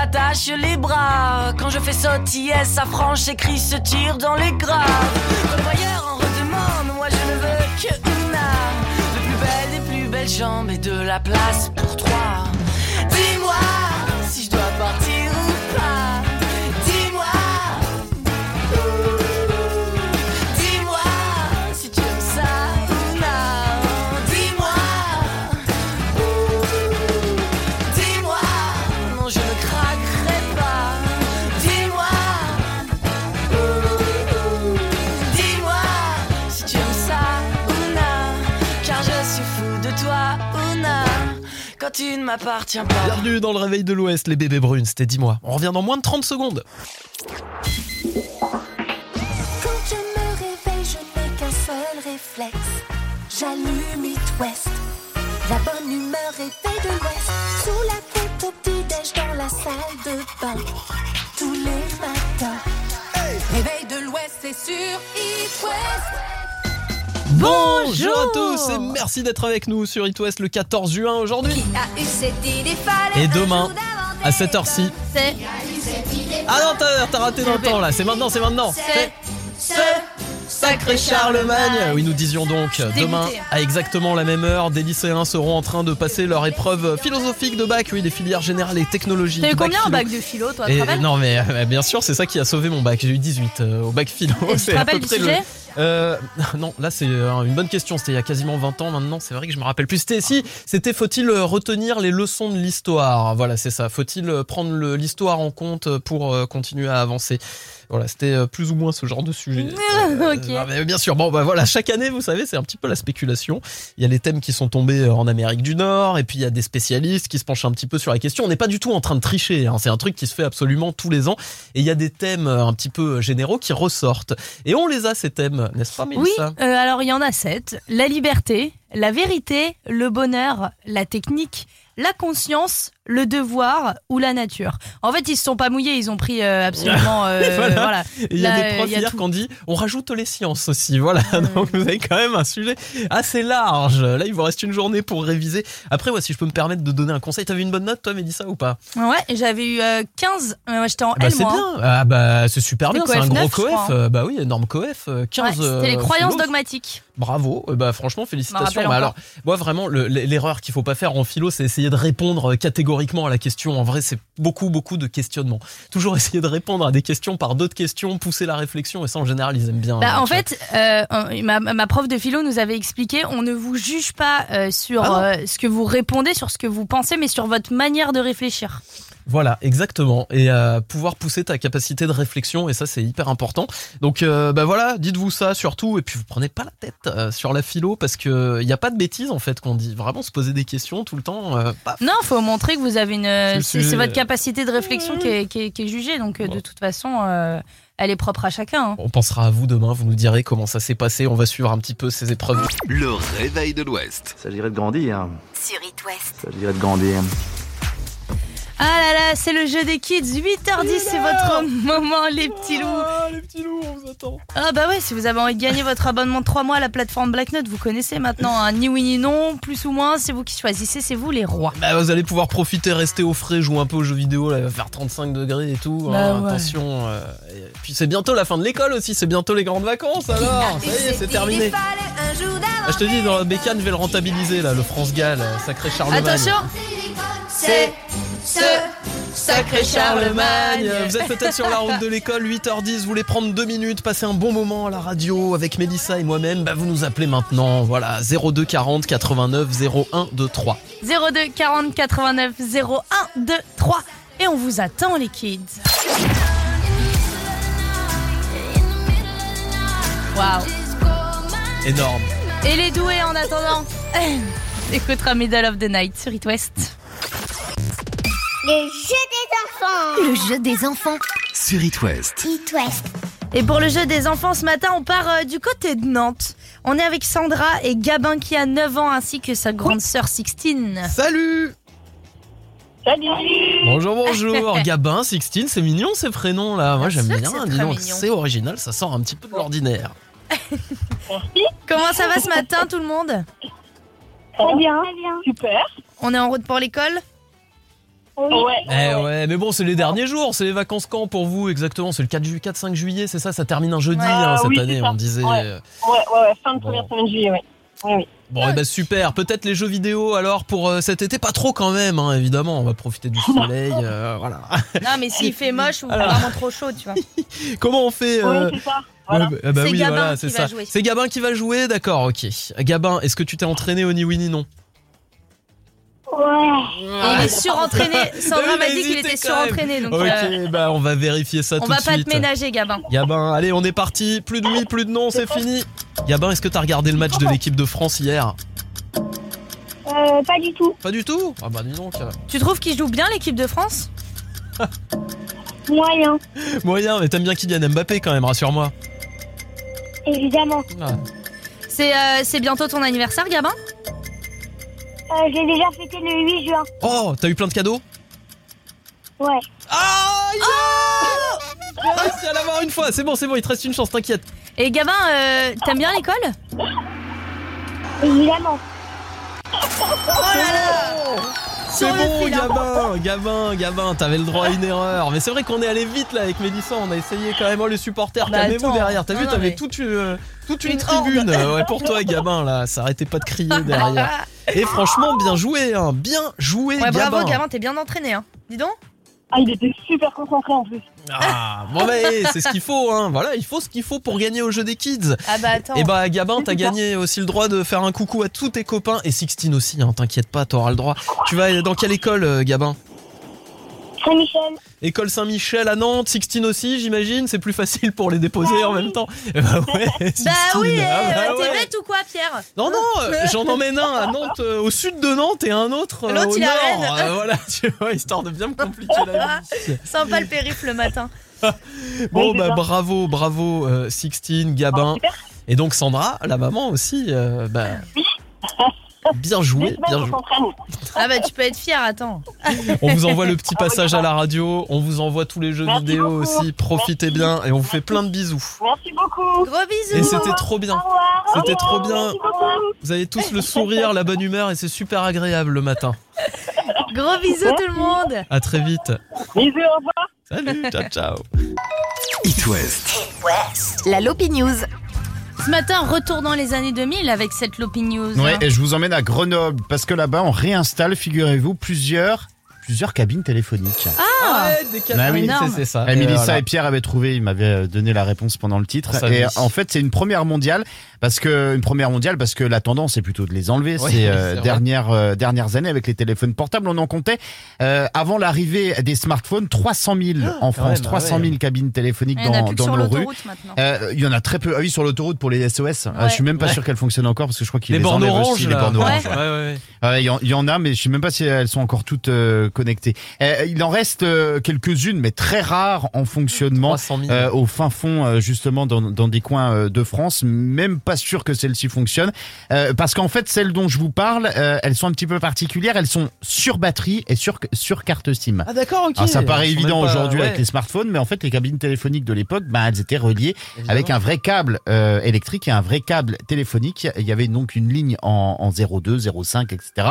M'attaches les bras. Quand je fais sautiller sa frange, ses cris se tirent dans les graves. Quand le voyeur en redemande, moi je ne veux que una. De plus belle des plus belles jambes et de la place pour trois. tu ne m'appartiens pas. Bienvenue dans le réveil de l'Ouest, les bébés brunes, c'était dis-moi. On revient dans moins de 30 secondes. Quand je me réveille, je n'ai qu'un seul réflexe. J'allume It West. La bonne humeur réveille de l'Ouest. Sous la tête au petit-déj dans la salle de bain. Tous les matins. Hey réveil de l'Ouest, c'est sur It West. Bonjour à tous et merci d'être avec nous sur It West le 14 juin aujourd'hui. Et demain, à cette heure-ci. C'est. Ah non, t'as t'as raté dans le temps là, c'est maintenant, c'est maintenant. C'est. Ce sacré Charlemagne. Oui, nous disions donc demain à exactement la même heure, des lycéens seront en train de passer leur épreuve philosophique de bac, oui, des filières générales et technologiques. T'as eu combien en philo. bac de philo, toi, Et non mais euh, bien sûr c'est ça qui a sauvé mon bac j'ai eu 18 euh, au bac philo Et tu te c'est à rappelles peu du près le Euh, non là c'est euh, une bonne question. C'était il y a quasiment 20 ans maintenant. C'est vrai que je me rappelle plus. C'était si c'était faut-il euh, retenir les leçons de l'histoire? Voilà c'est ça. Faut-il prendre l'histoire en compte pour continuer à avancer? Voilà c'était plus ou moins ce genre de sujet. Euh, bien sûr. Bon bah voilà. Chaque année vous savez c'est un petit peu la spéculation. Il y a les thèmes qui sont tombés en Amérique du Nord et puis il y a des spécialistes qui se penchent un petit peu sur la question. On n'est pas du tout en train de tricher hein. c'est un truc qui se fait absolument tous les ans. Et il y a des thèmes un petit peu généraux qui ressortent. Et on les a ces thèmes n'est-ce pas Oui, euh, alors il y en a sept. La liberté, la vérité, le bonheur, la technique, la conscience, le devoir ou la nature. En fait, ils se sont pas mouillés, ils ont pris euh, absolument. euh, Voilà. il y a Là, des profs hier tout. ont dit on rajoute les sciences aussi. Voilà, donc vous avez quand même un sujet assez large. Là, il vous reste une journée pour réviser. Après, ouais, si je peux me permettre de donner un conseil, t'avais une bonne note toi, Mélissa, ou pas? Ouais, j'avais eu euh, 15. euh, moi, J'étais en Bah, L, c'est bien. Ah bah c'est super bien, c'est un gros 9, je coef. Euh, Bah oui, énorme coef. euh, 15 Ouais, C'était les euh, croyances dogmatiques. Bravo, Euh, bah franchement félicitations. Bah, alors, moi vraiment, le- l'erreur qu'il faut pas faire en philo, c'est essayer de répondre euh, catégoriquement à la question. En vrai, c'est beaucoup beaucoup de questionnements. Toujours essayer de répondre à des questions par d'autres questions, pousser la réflexion, et ça en général ils aiment bien. Bah, hein, en fait, euh, euh, ma, ma prof de philo nous avait expliqué on ne vous juge pas euh, sur Ah euh, ce que vous répondez, sur ce que vous pensez, mais sur votre manière de réfléchir. Voilà, exactement. Et euh, pouvoir pousser ta capacité de réflexion, et ça c'est hyper important. Donc euh, bah voilà, dites-vous ça surtout, et puis vous prenez pas la tête euh, sur la philo parce que il y a pas de bêtises en fait qu'on dit. Vraiment se poser des questions tout le temps. euh, paf. Non, faut montrer que vous avez une. C'est votre capacité de réflexion qui est, qui est- qui est jugée, donc euh, de toute façon, euh, elle est propre à chacun. hein. On pensera à vous demain, vous nous direz comment ça s'est passé. On va suivre un petit peu ces épreuves. Le réveil de l'Ouest. Ça dirait de grandir. Sur It West. Ça dirait de grandir. Ah là là, c'est le jeu des kids. 8h10, c'est votre moment, les petits loups. les petits loups, on vous attend. Ah bah ouais, si vous avez envie de gagner votre abonnement de 3 mois à la plateforme Black Note, vous connaissez maintenant. hein. Ni oui ni non, plus ou moins, c'est vous qui choisissez, c'est vous les rois. Bah, vous allez pouvoir profiter, rester au frais, jouer un peu aux jeux vidéo. Là, il va faire 35 degrés et tout. Bah hein, ouais. Attention. euh, et puis c'est bientôt la fin de l'école aussi. C'est bientôt les grandes vacances alors. Ça y est, c'est terminé. Ah, je te dis, dans la bécane, je vais le rentabiliser là, le France Gall, euh, sacré Charlemagne. Attention C'est ce Sacré Charlemagne Vous êtes peut-être sur la route de l'école, 8h10, vous voulez prendre deux minutes, passer un bon moment à la radio avec Mélissa et moi-même, bah vous nous appelez maintenant, voilà, 02 40 89 01 23. 02 40 89 01 2 3 et on vous attend les kids. Waouh. Énorme. Et les doués en attendant. Écoutera Middle of the Night sur It West. Le jeu des enfants. Le jeu des enfants. Sur It West. It West. Et pour le jeu des enfants ce matin, on part euh, du côté de Nantes. On est avec Sandra et Gabin qui a 9 ans ainsi que sa grande sœur Sixtine. Salut Salut Bonjour, bonjour. Gabin, Sixtine, c'est mignon ces prénoms là. Moi j'aime bien, dis donc, c'est original, ça sort un petit peu de l'ordinaire. Comment ça va ce matin tout le monde? Très bien. Super. On est en route pour l'école? Ouais. Eh ouais, mais bon, c'est les derniers jours, c'est les vacances quand pour vous exactement? C'est le 4 ju- 4-5 juillet, c'est ça? Ça termine un jeudi hein, cette oui, année, on disait. Ouais. euh, Ouais, ouais, ouais, fin de première semaine de juillet, oui. Oui, oui. Bon, et ben super. Peut-être les jeux vidéo alors pour euh, cet été, pas trop quand même, hein, évidemment. On va profiter du soleil, euh, voilà. Non mais s'il fait moche ou Alors. vraiment trop chaud, tu vois. Comment on fait euh, Oui, c'est ça. Voilà. bah C'est oui, Gabin voilà, qui va jouer. C'est Gabin qui va jouer, d'accord, ok. Gabin, est-ce que tu t'es entraîné au ni oui ni non Ouais. Il est surentraîné. Sandra m'a dit qu'il était surentraîné. Donc Ok, euh, bah on va vérifier ça on tout va de pas suite. te ménager, Gabin. Gabin, allez, on est parti. Plus de oui, plus de non, c'est fini. Gabin, est-ce que t'as regardé le match de l'équipe de France hier? Euh, pas du tout. Pas du tout? Ah bah dis donc. Tu trouves qu'il joue bien l'équipe de France? Moyen, Moyen, mais t'aimes bien Kylian Mbappé quand même, rassure-moi. évidemment. Ah. C'est euh, c'est bientôt ton anniversaire, Gabin? Euh, J'ai déjà fêté le 8 juin. Oh, t'as eu plein de cadeaux Ouais. Ah yeah J'ai réussi à l'avoir une fois, c'est bon, c'est bon, il te reste une chance, t'inquiète. Et Gabin, euh, t'aimes bien l'école? Évidemment. C'est Sur le bon. Gabin, Gabin, Gabin, t'avais le droit à une erreur. Mais c'est vrai qu'on est allé vite là avec Mélissa, on a essayé quand même, oh, les supporters, Bah, calmez-vous derrière. T'as vu, t'avais mais- toute, une, toute une, Une tribune ouais, pour toi, Gabin, là. Ça arrêtait pas de crier derrière. Et franchement, bien joué, hein. Bien joué, Ouais, Gabin. bravo, Gavin, t'es bien entraîné, hein. Dis donc. Ah, il était super concentré en plus. Ah, bon, bah, eh, c'est ce qu'il faut, hein. Voilà, il faut ce qu'il faut pour gagner au jeu des kids. Ah bah attends. Et bah Gabin, t'as gagné aussi le droit de faire un coucou à tous tes copains et Sixtine aussi, hein, t'inquiète pas, t'auras le droit. Tu vas dans quelle école, euh, Gabin? Saint-Michel. École Saint-Michel à Nantes, Sixtine aussi, j'imagine, c'est plus facile pour les déposer en même temps. Eh bah ouais, Bah oui, ah eh, bah t'es ouais. bête ou quoi, Pierre Non, non, euh, j'en emmène un à Nantes, euh, au sud de Nantes et un autre euh, au nord. Euh, voilà, tu vois, histoire de bien me compliquer la vie. Sympa le périph' le matin. Bon, bah ça. bravo, bravo, euh, Sixtine, Gabin. Super. Et donc Sandra, la maman aussi, euh, bah, bien joué, bien joué. Ah bah tu peux être fier, attends. On vous envoie le petit passage à la radio, on vous envoie tous les jeux Merci vidéo beaucoup. aussi, profitez Merci. bien et on vous fait plein de bisous. Merci beaucoup. Gros Et bisous. c'était trop bien. C'était trop bien. Vous avez tous le sourire, la bonne humeur et c'est super agréable le matin. Gros bisous tout le monde. À très vite. Bisous, au revoir. Salut, ciao ciao. It West. La Lopi News. Ce matin, retour dans les années 2000 avec cette Lopi News. Ouais, et je vous emmène à Grenoble parce que là-bas on réinstalle, figurez-vous, plusieurs plusieurs cabines téléphoniques. Ah, Ouais, des Bah oui. énorme. c'est ça. Eh, Mélissa voilà. et Pierre avaient trouvé, ils m'avaient euh, donné la réponse pendant le titre. Et en fait, c'est une première mondiale parce que une première mondiale parce que la tendance est plutôt de les enlever. Oui, ces euh, dernières euh, dernières années avec les téléphones portables, on en comptait euh, avant l'arrivée des smartphones 300 000 en France, même, ah 300 000 ouais. cabines téléphoniques dans, dans sur nos rues. l'autoroute maintenant. Euh, Il y en a très peu. Ah oui, sur l'autoroute pour les SOS. Ah, je suis même pas Ouais. sûr qu'elles fonctionnent encore parce que je crois qu'ils Les les bornes enlèvent oranges, aussi, les bornes oranges. Il y, en- a, mais je sais même pas si elles sont encore toutes connectées. Il en reste euh, quelques-unes, mais très rares en fonctionnement. 300 000. euh, au fin fond, euh, justement, dans, dans des coins euh, de France, même pas sûr que celles-ci fonctionnent, Euh, parce qu'en fait, celles dont je vous parle, euh, elles sont un petit peu particulières. Elles sont sur batterie et sur sur carte SIM. Ah d'accord, ok. Alors ça paraît évident aujourd'hui ouais. avec les smartphones, mais en fait les cabines téléphoniques de l'époque, ben elles étaient reliées avec un vrai câble euh, électrique et un vrai câble téléphonique. Il y avait donc une ligne en, en 02, 05, etc.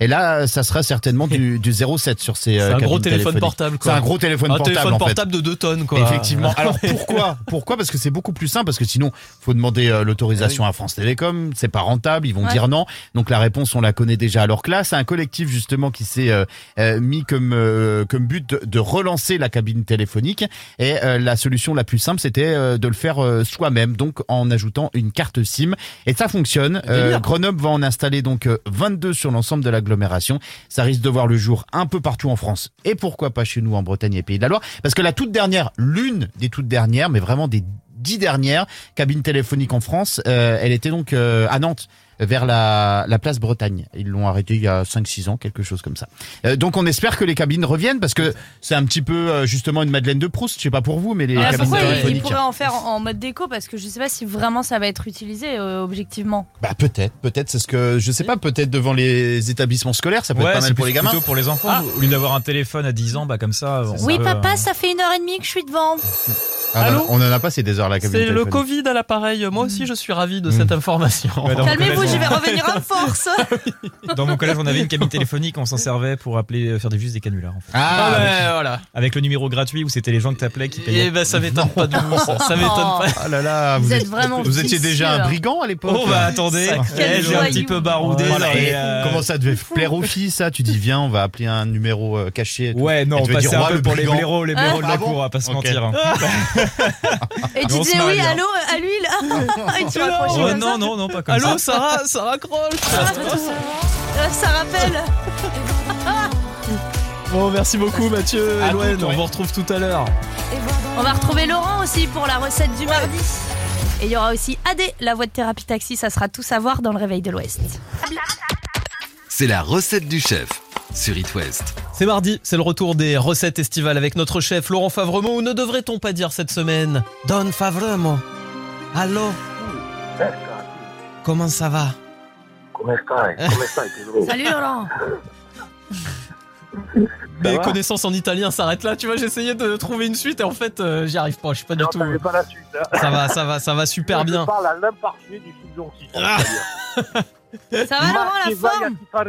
Et là, ça sera certainement du, du 07 sur ces C'est euh, un gros téléphone téléphoniques. Portable, C'est un gros téléphone Un portable téléphone en fait. portable de 2 tonnes, quoi. Effectivement. Alors pourquoi Pourquoi? Parce que c'est beaucoup plus simple. Parce que sinon, faut demander euh, l'autorisation à France Télécom. C'est pas rentable. Ils vont Ouais. dire non. Donc la réponse, on la connaît déjà. Alors que là, c'est un collectif justement qui s'est euh, euh, mis comme euh, comme but de, de relancer la cabine téléphonique. Et euh, la solution la plus simple, c'était euh, de le faire euh, soi-même. Donc en ajoutant une carte SIM. Et ça fonctionne. Euh. Grenoble va en installer donc euh, 22 sur l'ensemble de l'agglomération. Ça risque de voir le jour un peu partout en France et pourquoi pas chez nous en Bretagne et Pays de la Loire. Parce que la toute dernière, l'une des toutes dernières, mais vraiment des dix dernières cabines téléphoniques en France, euh, elle était donc euh, à Nantes vers la, la place Bretagne. Ils l'ont arrêté il y a 5-6 ans, quelque chose comme ça. Euh, donc on espère que les cabines reviennent parce que c'est un petit peu euh, justement une Madeleine de Proust, je sais pas pour vous, mais les Ah, cabines pourquoi téléphoniques. pourrait en faire en en mode déco parce que je sais pas si vraiment ça va être utilisé euh, objectivement. Bah peut-être, peut-être c'est ce que je sais pas, peut-être devant les établissements scolaires, ça peut être pas mal pour les gamins. plutôt pour les enfants. Au lieu d'avoir un téléphone à 10 ans, bah comme ça. on Oui peut, papa, euh, ça fait une heure et demie que je suis devant. Ah, Allô on en a pas ces des heures la cabine C'est le. Covid à l'appareil. Moi aussi, je suis ravi de cette information. Ouais, mon Calmez-vous, je vais revenir en force. Dans mon collège, on avait une cabine téléphonique, on s'en servait pour appeler, euh, faire des juste des canulars. En fait. Ah, Ah, ouais, voilà. Avec le numéro gratuit où c'était les gens que t'appelais qui payaient. Et ben, ça m'étonne pas de vous, ça. Ça m'étonne pas. Ah là là, Vous êtes vraiment Vous étiez déjà un brigand à l'époque Oh bah attendez, eh, j'ai un petit peu baroudé. Voilà, là, et et, euh, Comment ça devait plaire aux filles ça? Tu dis viens, on va appeler un numéro euh, caché. tout. Ouais, non, on passait un peu pour les blaireaux, les blaireaux de Ah la cour, on va pas se mentir. hein. Et tu disais oui, bien. allô, à lui là. Et tu raccrochais Oh comme ça. non, non, non, pas comme Allô, ça. Sarah, ça raccroche. Euh, Ça rappelle. Bon, merci beaucoup, Mathieu et Loen. On vous retrouve tout à l'heure. On va retrouver Laurent aussi pour la recette du mardi. Et il y aura aussi AD, la voix de thérapie taxi, ça sera tout savoir dans le réveil de l'Ouest. C'est la recette du chef sur It West. C'est mardi, c'est le retour des recettes estivales avec notre chef Laurent Favremo. Ou ne devrait-on pas dire cette semaine Don Favremo Allô? Comment ça va? Salut Laurent. Mes connaissances en italien s'arrêtent là. Tu vois, j'essayais de trouver une suite et en fait, euh, j'y arrive pas. Je suis pas du tout. pas la suite. hein. Ça va, ça va, ça va super Je bien. parle à l'imparfait du. Ah. Ça va, Laurent, la forme?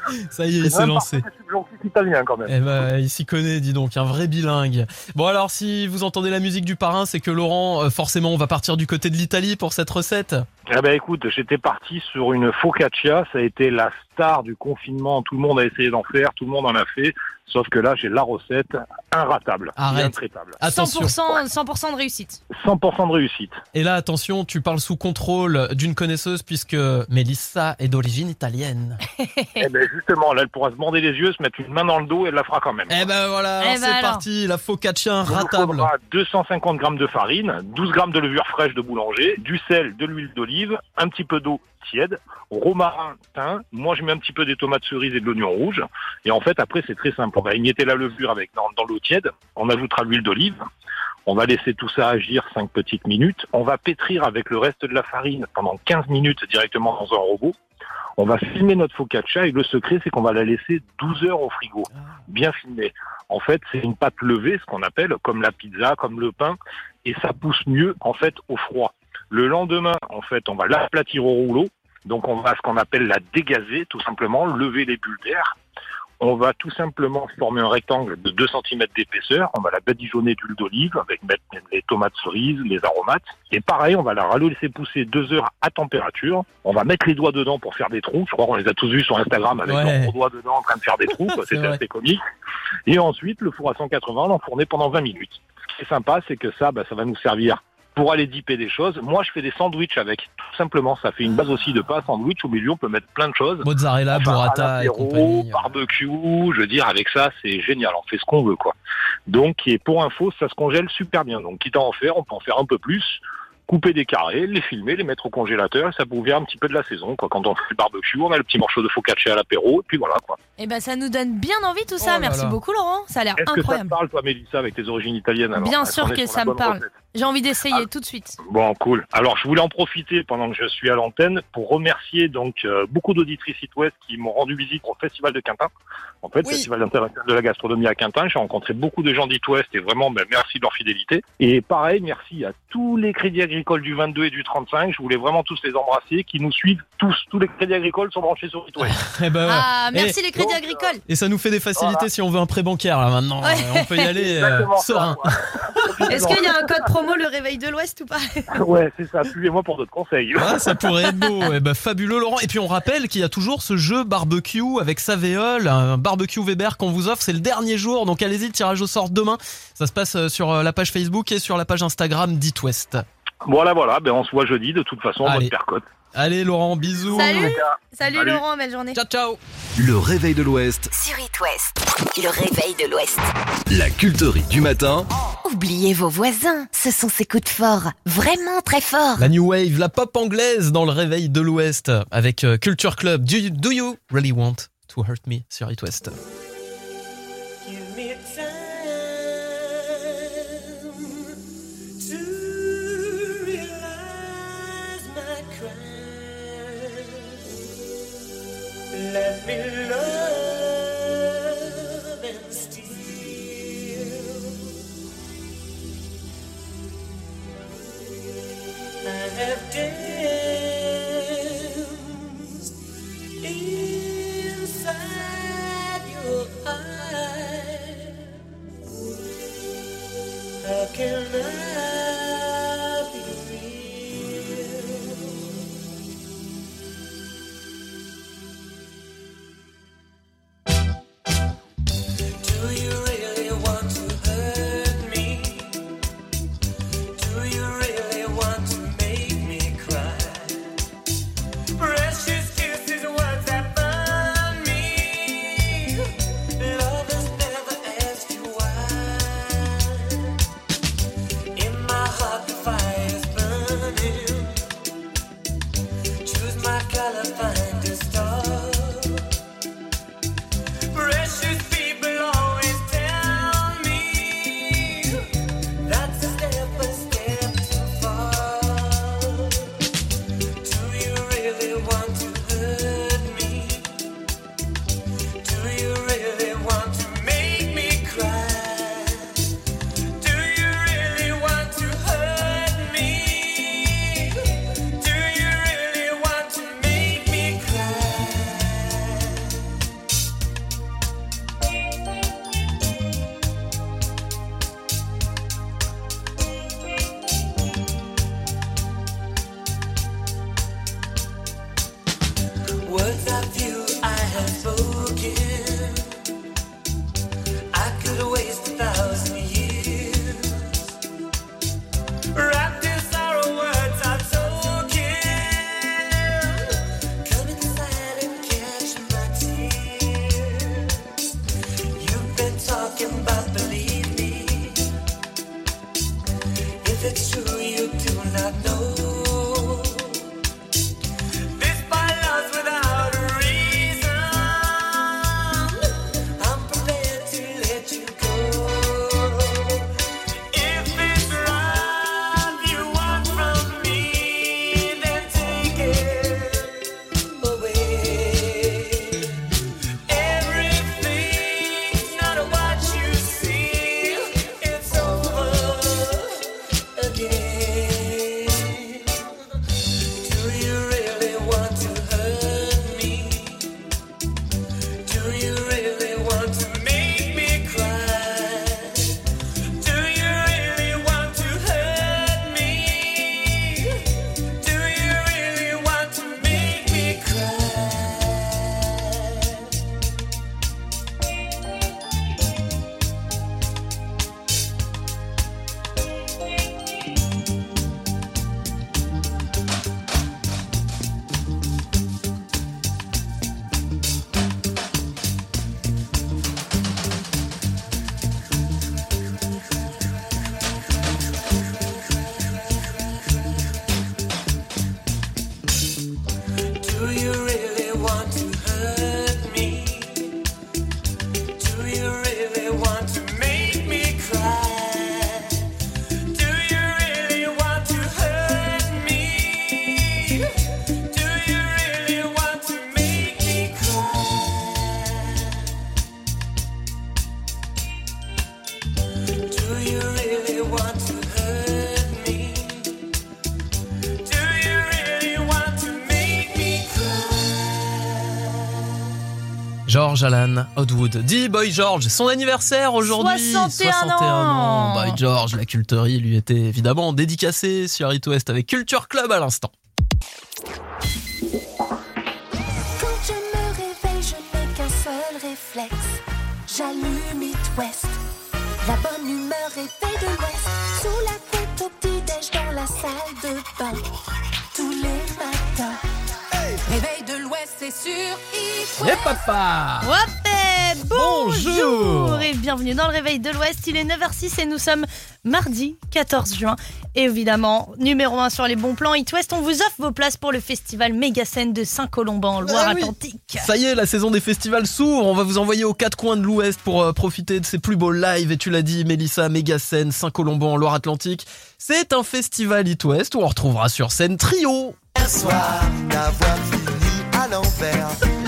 Ça y est, il s'est lancé. italien quand même. Eh ben, il s'y connaît, dis donc, un vrai bilingue. Bon alors, si vous entendez la musique du parrain, c'est que Laurent, euh, forcément, on va partir du côté de l'Italie pour cette recette. Eh ben écoute, j'étais parti sur une focaccia, ça a été la star du confinement, tout le monde a essayé d'en faire, tout le monde en a fait, sauf que là j'ai la recette inratable, Arrête. intraitable. Attention. 100%, 100% de réussite. 100% de réussite. Et là, attention, tu parles sous contrôle d'une connaisseuse puisque Mélissa est d'origine italienne. eh ben justement, là elle pourra se bander les yeux, se mettre une main dans le dos et elle la fera quand même. Eh ben voilà, Eh ben c'est alors. parti, la focaccia Il ratable. faudra 250 grammes de farine, 12 grammes de levure fraîche de boulanger, du sel, de l'huile d'olive, un petit peu d'eau tiède, romarin, thym. Moi, je mets un petit peu des tomates cerises et de l'oignon rouge. Et en fait, après, c'est très simple. On va émietter la levure avec dans, dans l'eau tiède. On ajoutera l'huile d'olive. On va laisser tout ça agir 5 petites minutes. On va pétrir avec le reste de la farine pendant 15 minutes directement dans un robot. On va filmer notre focaccia et le secret, c'est qu'on va la laisser 12 heures au frigo, bien filmée. En fait, c'est une pâte levée, ce qu'on appelle, comme la pizza, comme le pain, et ça pousse mieux, en fait, au froid. Le lendemain, en fait, on va l'aplatir au rouleau, donc on va ce qu'on appelle la dégazer, tout simplement, lever les bulles d'air. On va tout simplement former un rectangle de 2 cm d'épaisseur. On va la badigeonner d'huile d'olive avec mettre les tomates cerises, les aromates. Et pareil, on va la laisser pousser deux heures à température. On va mettre les doigts dedans pour faire des trous. Je crois qu'on les a tous vus sur Instagram avec Ouais. leurs doigts dedans en train de faire des trous. C'était assez comique. Et ensuite, le four à 180, l'enfourner pendant 20 minutes. Ce qui est sympa, c'est que ça, bah, ça va nous servir pour aller dipper des choses. Moi, je fais des sandwichs avec. Tout simplement, ça fait une base aussi de pas sandwich. Au milieu, on peut mettre plein de choses. Mozzarella, Enfin, burrata et compagnie. barbecue, je veux dire, avec ça, c'est génial. On fait ce qu'on veut, quoi. Donc, et pour info, ça se congèle super bien. Donc, quitte à en faire, on peut en faire un peu plus. Couper des carrés, les filmer, les mettre au congélateur, ça vous vient un petit peu de la saison, quoi. Quand on fait le barbecue, on a le petit morceau de focaccia à l'apéro, et puis voilà, quoi. Et ben ça nous donne bien envie tout ça. Oh là Merci là. beaucoup Laurent, ça a l'air Est-ce que ça te incroyable. parle, toi, Mélissa, avec tes origines italiennes alors Bien sûr que ça me parle. recette J'ai envie d'essayer tout de suite. Bon, cool. Alors, je voulais en profiter pendant que je suis à l'antenne pour remercier donc euh, beaucoup d'auditrices It West qui m'ont rendu visite au Festival de Quintin. En fait, Festival international de la gastronomie à Quintin. J'ai rencontré beaucoup de gens d'It West et vraiment, ben, merci de leur fidélité. Et pareil, merci à tous les crédits agricoles du 22 et du 35. Je voulais vraiment tous les embrasser, qui nous suivent tous. Tous les crédits agricoles sont branchés sur It West. Eh ben, ouais. Ah, merci Et- les crédits agricoles. Et ça nous fait des facilités si on veut un prêt bancaire là maintenant. Ouais. Euh, On peut y aller euh, serein. Est-ce qu'il y a un code promo le réveil de l'Ouest ou pas ouais, c'est ça. Suivez-moi pour d'autres conseils. Ah, ça pourrait être beau. Eh ben, fabuleux Laurent. Et puis on rappelle qu'il y a toujours ce jeu barbecue avec Savéol, un barbecue Weber qu'on vous offre. C'est le dernier jour, donc allez-y, le tirage au sort demain. Ça se passe euh, sur euh, la page Facebook et sur la page Instagram d'It West. Voilà, voilà. Ben, on se voit jeudi, de toute façon, Allez. votre percote. Allez Laurent, bisous. Salut Salut Salut. Laurent, belle journée. Ciao ciao. Le réveil de l'Ouest, Sur It West, le réveil de l'Ouest. la culterie du matin. Oubliez vos voisins, ce sont ces coups de fort, vraiment très forts. La new wave, la pop anglaise dans le réveil de l'Ouest avec euh, Culture Club. Do you, do you really want to hurt me sur It West? George Alan Hotwood. Dit Boy George, son anniversaire aujourd'hui. 61 ans. Boy George, la culterie lui était évidemment dédicacée sur It West avec Culture Club à l'instant. Quand je me réveille, je n'ai qu'un seul réflexe. J'allume It West. La bonne humeur est faite de l'Ouest. Sous la couette au petit-déj dans la salle de bain. Tous les matins. Réveil de l'Ouest, c'est sur It Et papa Ouais, bonjour. Bonjour. Et bienvenue dans le Réveil de l'Ouest. Il est 9h06 et nous sommes mardi 14 juin. Et évidemment, numéro 1 sur les bons plans It West, on vous offre vos places pour le festival Mégacène de Saint-Colomban en Loire-Atlantique. Ça y est, la saison des festivals s'ouvre. On va vous envoyer aux quatre coins de l'Ouest pour euh, profiter de ces plus beaux lives. Et tu l'as dit, Mélissa, Mégacène, Saint-Colomban, en Loire-Atlantique. C'est un festival It West où on retrouvera sur scène Trio. Hier soir, d'avoir fini à l'envers.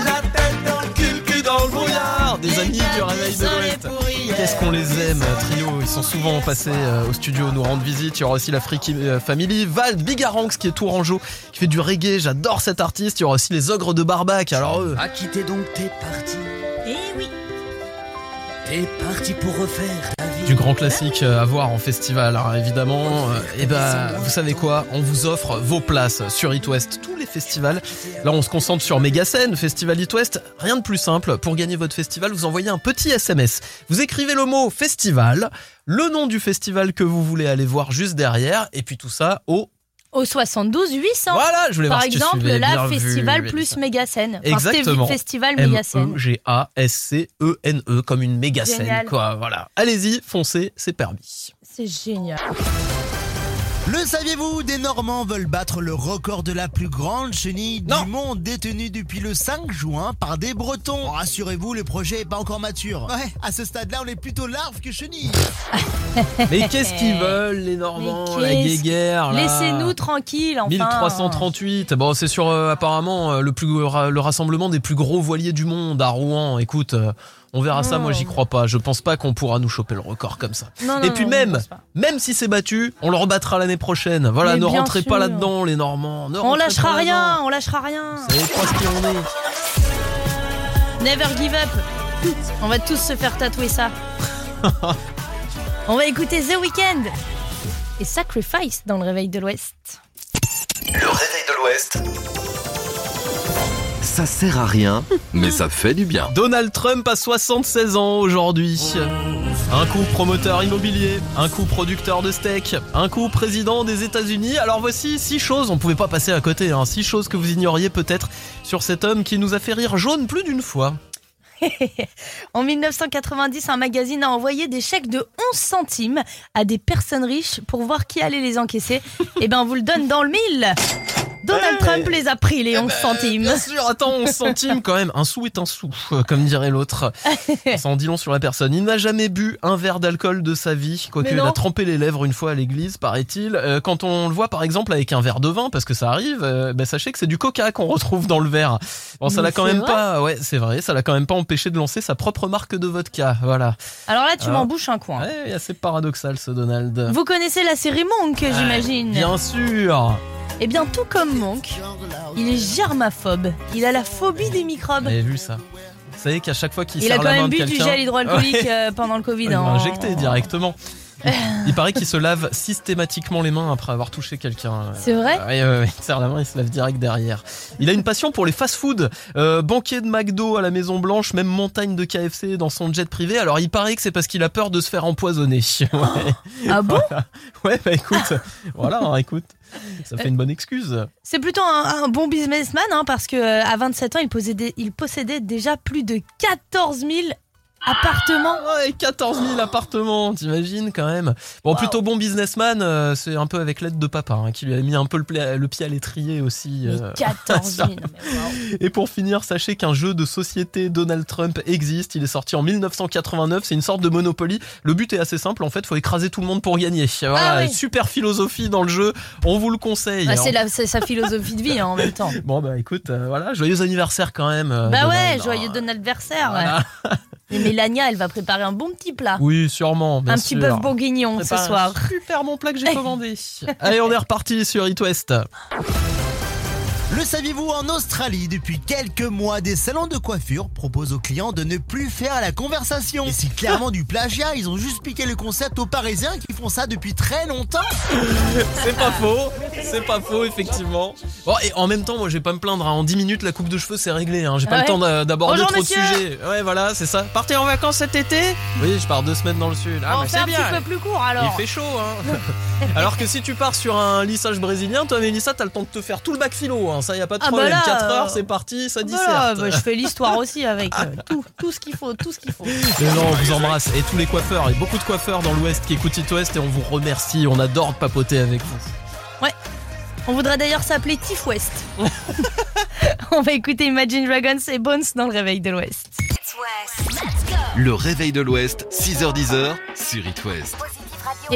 Dans le brouillard. Des amis du Réveil de l'Ouest. Qu'est-ce qu'on les aime, Trio. Ils sont souvent passés euh, au studio nous rendre visite. Il y aura aussi la Freaky euh, Family. Vald Bigaranx qui est tourangeau, qui fait du reggae. J'adore cet artiste. Il y aura aussi les ogres de Barbac. Alors eux. À quitter donc t'es parti, Et oui. t'es parti pour refaire ta vie. Du grand classique euh, à voir en festival, hein, évidemment. Et ben, vous savez quoi? On vous offre vos places sur It West, tous les festivals. Là, on se concentre sur Mégacène, Festival It West. Rien de plus simple. Pour gagner votre festival, vous envoyez un petit SMS. Vous écrivez le mot festival, le nom du festival que vous voulez aller voir juste derrière, et puis tout ça au Au 72 800. Voilà, je voulais Par voir si tu exemple, suivais, là, bien vu, Festival Mélissa. plus Mégacène. Enfin, Exactement. Festival Mégacène. M-E-G-A-S-C-E-N-E, E comme une méga scène, Génial. quoi. Voilà. Allez-y, foncez, c'est permis. C'est génial. Le saviez-vous Des Normands veulent battre le record de la plus grande chenille du monde détenue depuis le 5 juin par des Bretons. Rassurez-vous, le projet est pas encore mature. Ouais, à ce stade-là, on est plutôt larve que chenille. Mais qu'est-ce qu'ils veulent, les Normands, la guéguerre, Laissez-nous tranquilles, enfin. 1338. Bon, c'est sur euh, apparemment euh, le plus le rassemblement des plus gros voiliers du monde à Rouen. Écoute, euh, on verra ça. Moi, j'y crois pas. Je pense pas qu'on pourra nous choper le record comme ça. Non, non, Et puis non, même, même si c'est battu, on le rebattra l'année prochaine. Voilà, Mais ne rentrez pas là-dedans, les Normands. Ne On lâchera pas rien, on lâchera rien. Vous savez pas ce qu'il en est. Never give up. On va tous se faire tatouer ça. On va écouter The Weeknd et Sacrifice dans le réveil de l'Ouest. Le réveil de l'Ouest. Ça sert à rien, mais ça fait du bien. Donald Trump a 76 ans aujourd'hui. Un coup promoteur immobilier, un coup producteur de steak, un coup président des États-Unis. Alors voici six choses, on pouvait pas passer à côté, hein, six choses que vous ignoriez peut-être sur cet homme qui nous a fait rire jaune plus d'une fois. En 1990, un magazine a envoyé des chèques de 11 centimes à des personnes riches pour voir qui allait les encaisser. Et ben, on vous le donne dans le mille. Donald Eh. Trump les a pris, les 11 centimes. Bien sûr, attends, 11 centimes quand même. Un sou est un sou, euh, comme dirait l'autre. Ça en dit long sur la personne. Il n'a jamais bu un verre d'alcool de sa vie, quoique il a trempé les lèvres une fois à l'église, paraît-il. Euh, quand on le voit par exemple avec un verre de vin, parce que ça arrive, euh, bah, sachez que c'est du coca qu'on retrouve dans le verre. Bon, ça l'a quand même pas, ouais, c'est vrai, ça l'a quand même pas empêché de lancer sa propre marque de vodka. Voilà. Alors là, tu Alors. m'en bouches un coin. Ouais, assez paradoxal ce Donald. Vous connaissez la série Monk, j'imagine Bien sûr. Eh bien, tout comme Monk, il est germaphobe. Il a la phobie des microbes. Vous avez vu ça Vous savez qu'à chaque fois qu'il Il a quand la main même de bu du quelqu'un- gel hydroalcoolique euh, pendant le Covid. Il m'a hein. injecté directement. Il, paraît qu'il se lave systématiquement les mains après avoir touché quelqu'un. C'est vrai Oui, oui, oui. Il serre la main, il se lave direct derrière. Il a une passion pour les fast-food. Euh, banquier de McDo à la Maison Blanche, même montagne de KFC dans son jet privé. Alors il paraît que c'est parce qu'il a peur de se faire empoisonner. Ouais. Ah bon Voilà. Ouais, bah écoute, voilà, hein, écoute. Ça fait une bonne excuse. C'est plutôt un, un bon businessman hein, parce que euh, à 27 ans, il possédait, il possédait déjà plus de 14 000 appartements. Ouais, 14 000 appartements, t'imagines quand même. Bon, plutôt bon businessman, euh, c'est un peu avec l'aide de papa, hein, qui lui a mis un peu le, pied à l'étrier aussi. Mais euh, 14 000. mais wow. Et pour finir, sachez qu'un jeu de société Donald Trump existe. Il est sorti en 1989. C'est une sorte de Monopoly. Le but est assez simple. En fait, faut écraser tout le monde pour gagner. Voilà, Ah oui. super philosophie dans le jeu. On vous le conseille. Bah, c'est la- c'est sa philosophie de vie hein, en même temps. Bon bah écoute, euh, voilà, joyeux anniversaire quand même. euh, Bah ouais, joyeux Donald anniversaire. Voilà. Et Mélania, elle va préparer un bon petit plat. Oui, sûrement. bien un petit bœuf bourguignon ce Prépare un soir. Super bon plat que j'ai commandé. Allez, on est reparti sur It West. Le saviez-vous en Australie, depuis quelques mois, des salons de coiffure proposent aux clients de ne plus faire la conversation. Et c'est clairement du plagiat, ils ont juste piqué le concept aux Parisiens qui font ça depuis très longtemps. C'est pas faux, c'est pas faux, effectivement. Bon, et en même temps, moi, je vais pas me plaindre. hein. En 10 minutes, la coupe de cheveux, c'est réglé. Hein. J'ai pas Ah le temps d'aborder Bonjour, trop monsieur. de sujets. Ouais, voilà, c'est ça. Partez en vacances cet été? Oui, je pars deux semaines dans le sud. Ah, on bah, fait un c'est bien. petit peu plus court alors. Il fait chaud, hein. Alors que si tu pars sur un lissage brésilien, toi, Mélissa, t'as le temps de te faire tout le bac philo. Hein. Ça, y a pas de Ah, bah problème. là, 4 heures, euh, c'est parti, ça disserte. Bah, je fais l'histoire aussi avec euh, tout, tout ce qu'il faut, tout ce qu'il faut. Mais non, on vous embrasse. Et tous les coiffeurs, et beaucoup de coiffeurs dans l'Ouest qui écoutent It West, et on vous remercie. On adore papoter avec vous. Ouais. On voudrait d'ailleurs s'appeler Tiff West. On va écouter Imagine Dragons et Bones dans le réveil de l'Ouest. Le réveil de l'Ouest, 6h10 sur It West.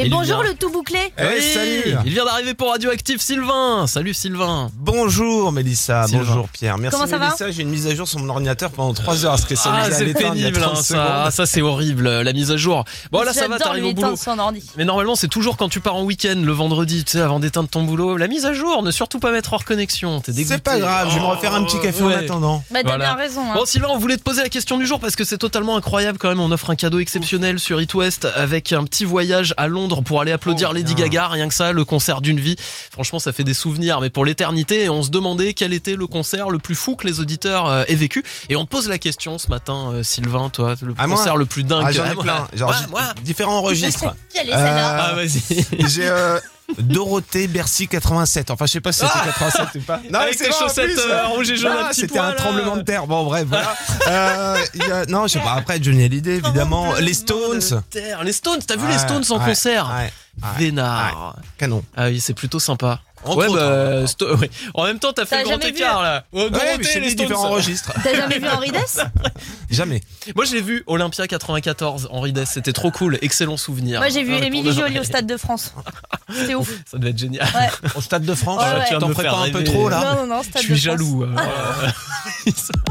Et Il bonjour vient. le tout bouclé. Eh, Oui, salut. Il vient d'arriver pour Radioactive Sylvain. Salut Sylvain. Bonjour Mélissa, Sylvain. bonjour Pierre. Merci Comment ça va Mélissa, j'ai une mise à jour sur mon ordinateur pendant 3 heures. Parce que ça Ah, c'est pénible, 30 hein, ça. Ah, ça c'est horrible, la mise à jour. Bon, là, ça va, J'adore t'arrives au boulot. éteindre son ordi. Mais normalement, c'est toujours quand tu pars en week-end le vendredi, tu sais, avant d'éteindre ton boulot. La mise à jour, ne surtout pas mettre hors connexion. T'es dégoûté. C'est pas grave, je vais me refaire un petit café en attendant. Bah t'as Voilà. bien raison. hein. Bon Sylvain, on voulait te poser la question du jour parce que c'est totalement incroyable quand même. On offre un cadeau exceptionnel sur It West avec un petit voyage à Londres pour aller applaudir Oh, Lady bien. Gaga. Rien que ça, le concert d'une vie. Franchement, ça fait des souvenirs, mais pour l'éternité. Et on se demandait quel était le concert le plus fou que les auditeurs euh, aient vécu. Et on te pose la question ce matin, euh, Sylvain, toi, le Ah, moi concert le plus dingue. Ah, j'en ai moi. plein. Genre, Ouais, différents registres. Quelle est celle-là Ah vas-y. J'ai euh, Dorothée Bercy 87. Enfin, je sais pas si c'était 87 ou pas. Avec tes bon, en chaussettes, plus. euh, rouge et jaune, Ah, C'était un poil, tremblement de terre. Bon, bref, voilà. Euh, il y a- non, je sais pas. Après, Johnny Hallyday, évidemment. Les Stones. Terre. Les Stones, t'as vu Ouais, les Stones en ouais, concert ouais, ouais, Vénard. Canon. Ah oui, c'est plutôt sympa. Entre ouais, autres, bah, Sto- ouais. En même temps, t'as fait T'as le grand vu écart là. Oh, Ouais, Dorothée, mais je les différents registres. T'as jamais vu Henri Dess Jamais. Moi, je l'ai vu Olympia 94, Henri Dess. C'était trop cool. Excellent souvenir. Moi j'ai vu Ah, Émilie vrai. au Stade de France. C'était ouf. Ça devait être génial. Ouais. Au Stade de France, Ouais, ouais. tu t'en me prépares un peu trop là. Non, non, non, Je Stade suis de France. jaloux. euh,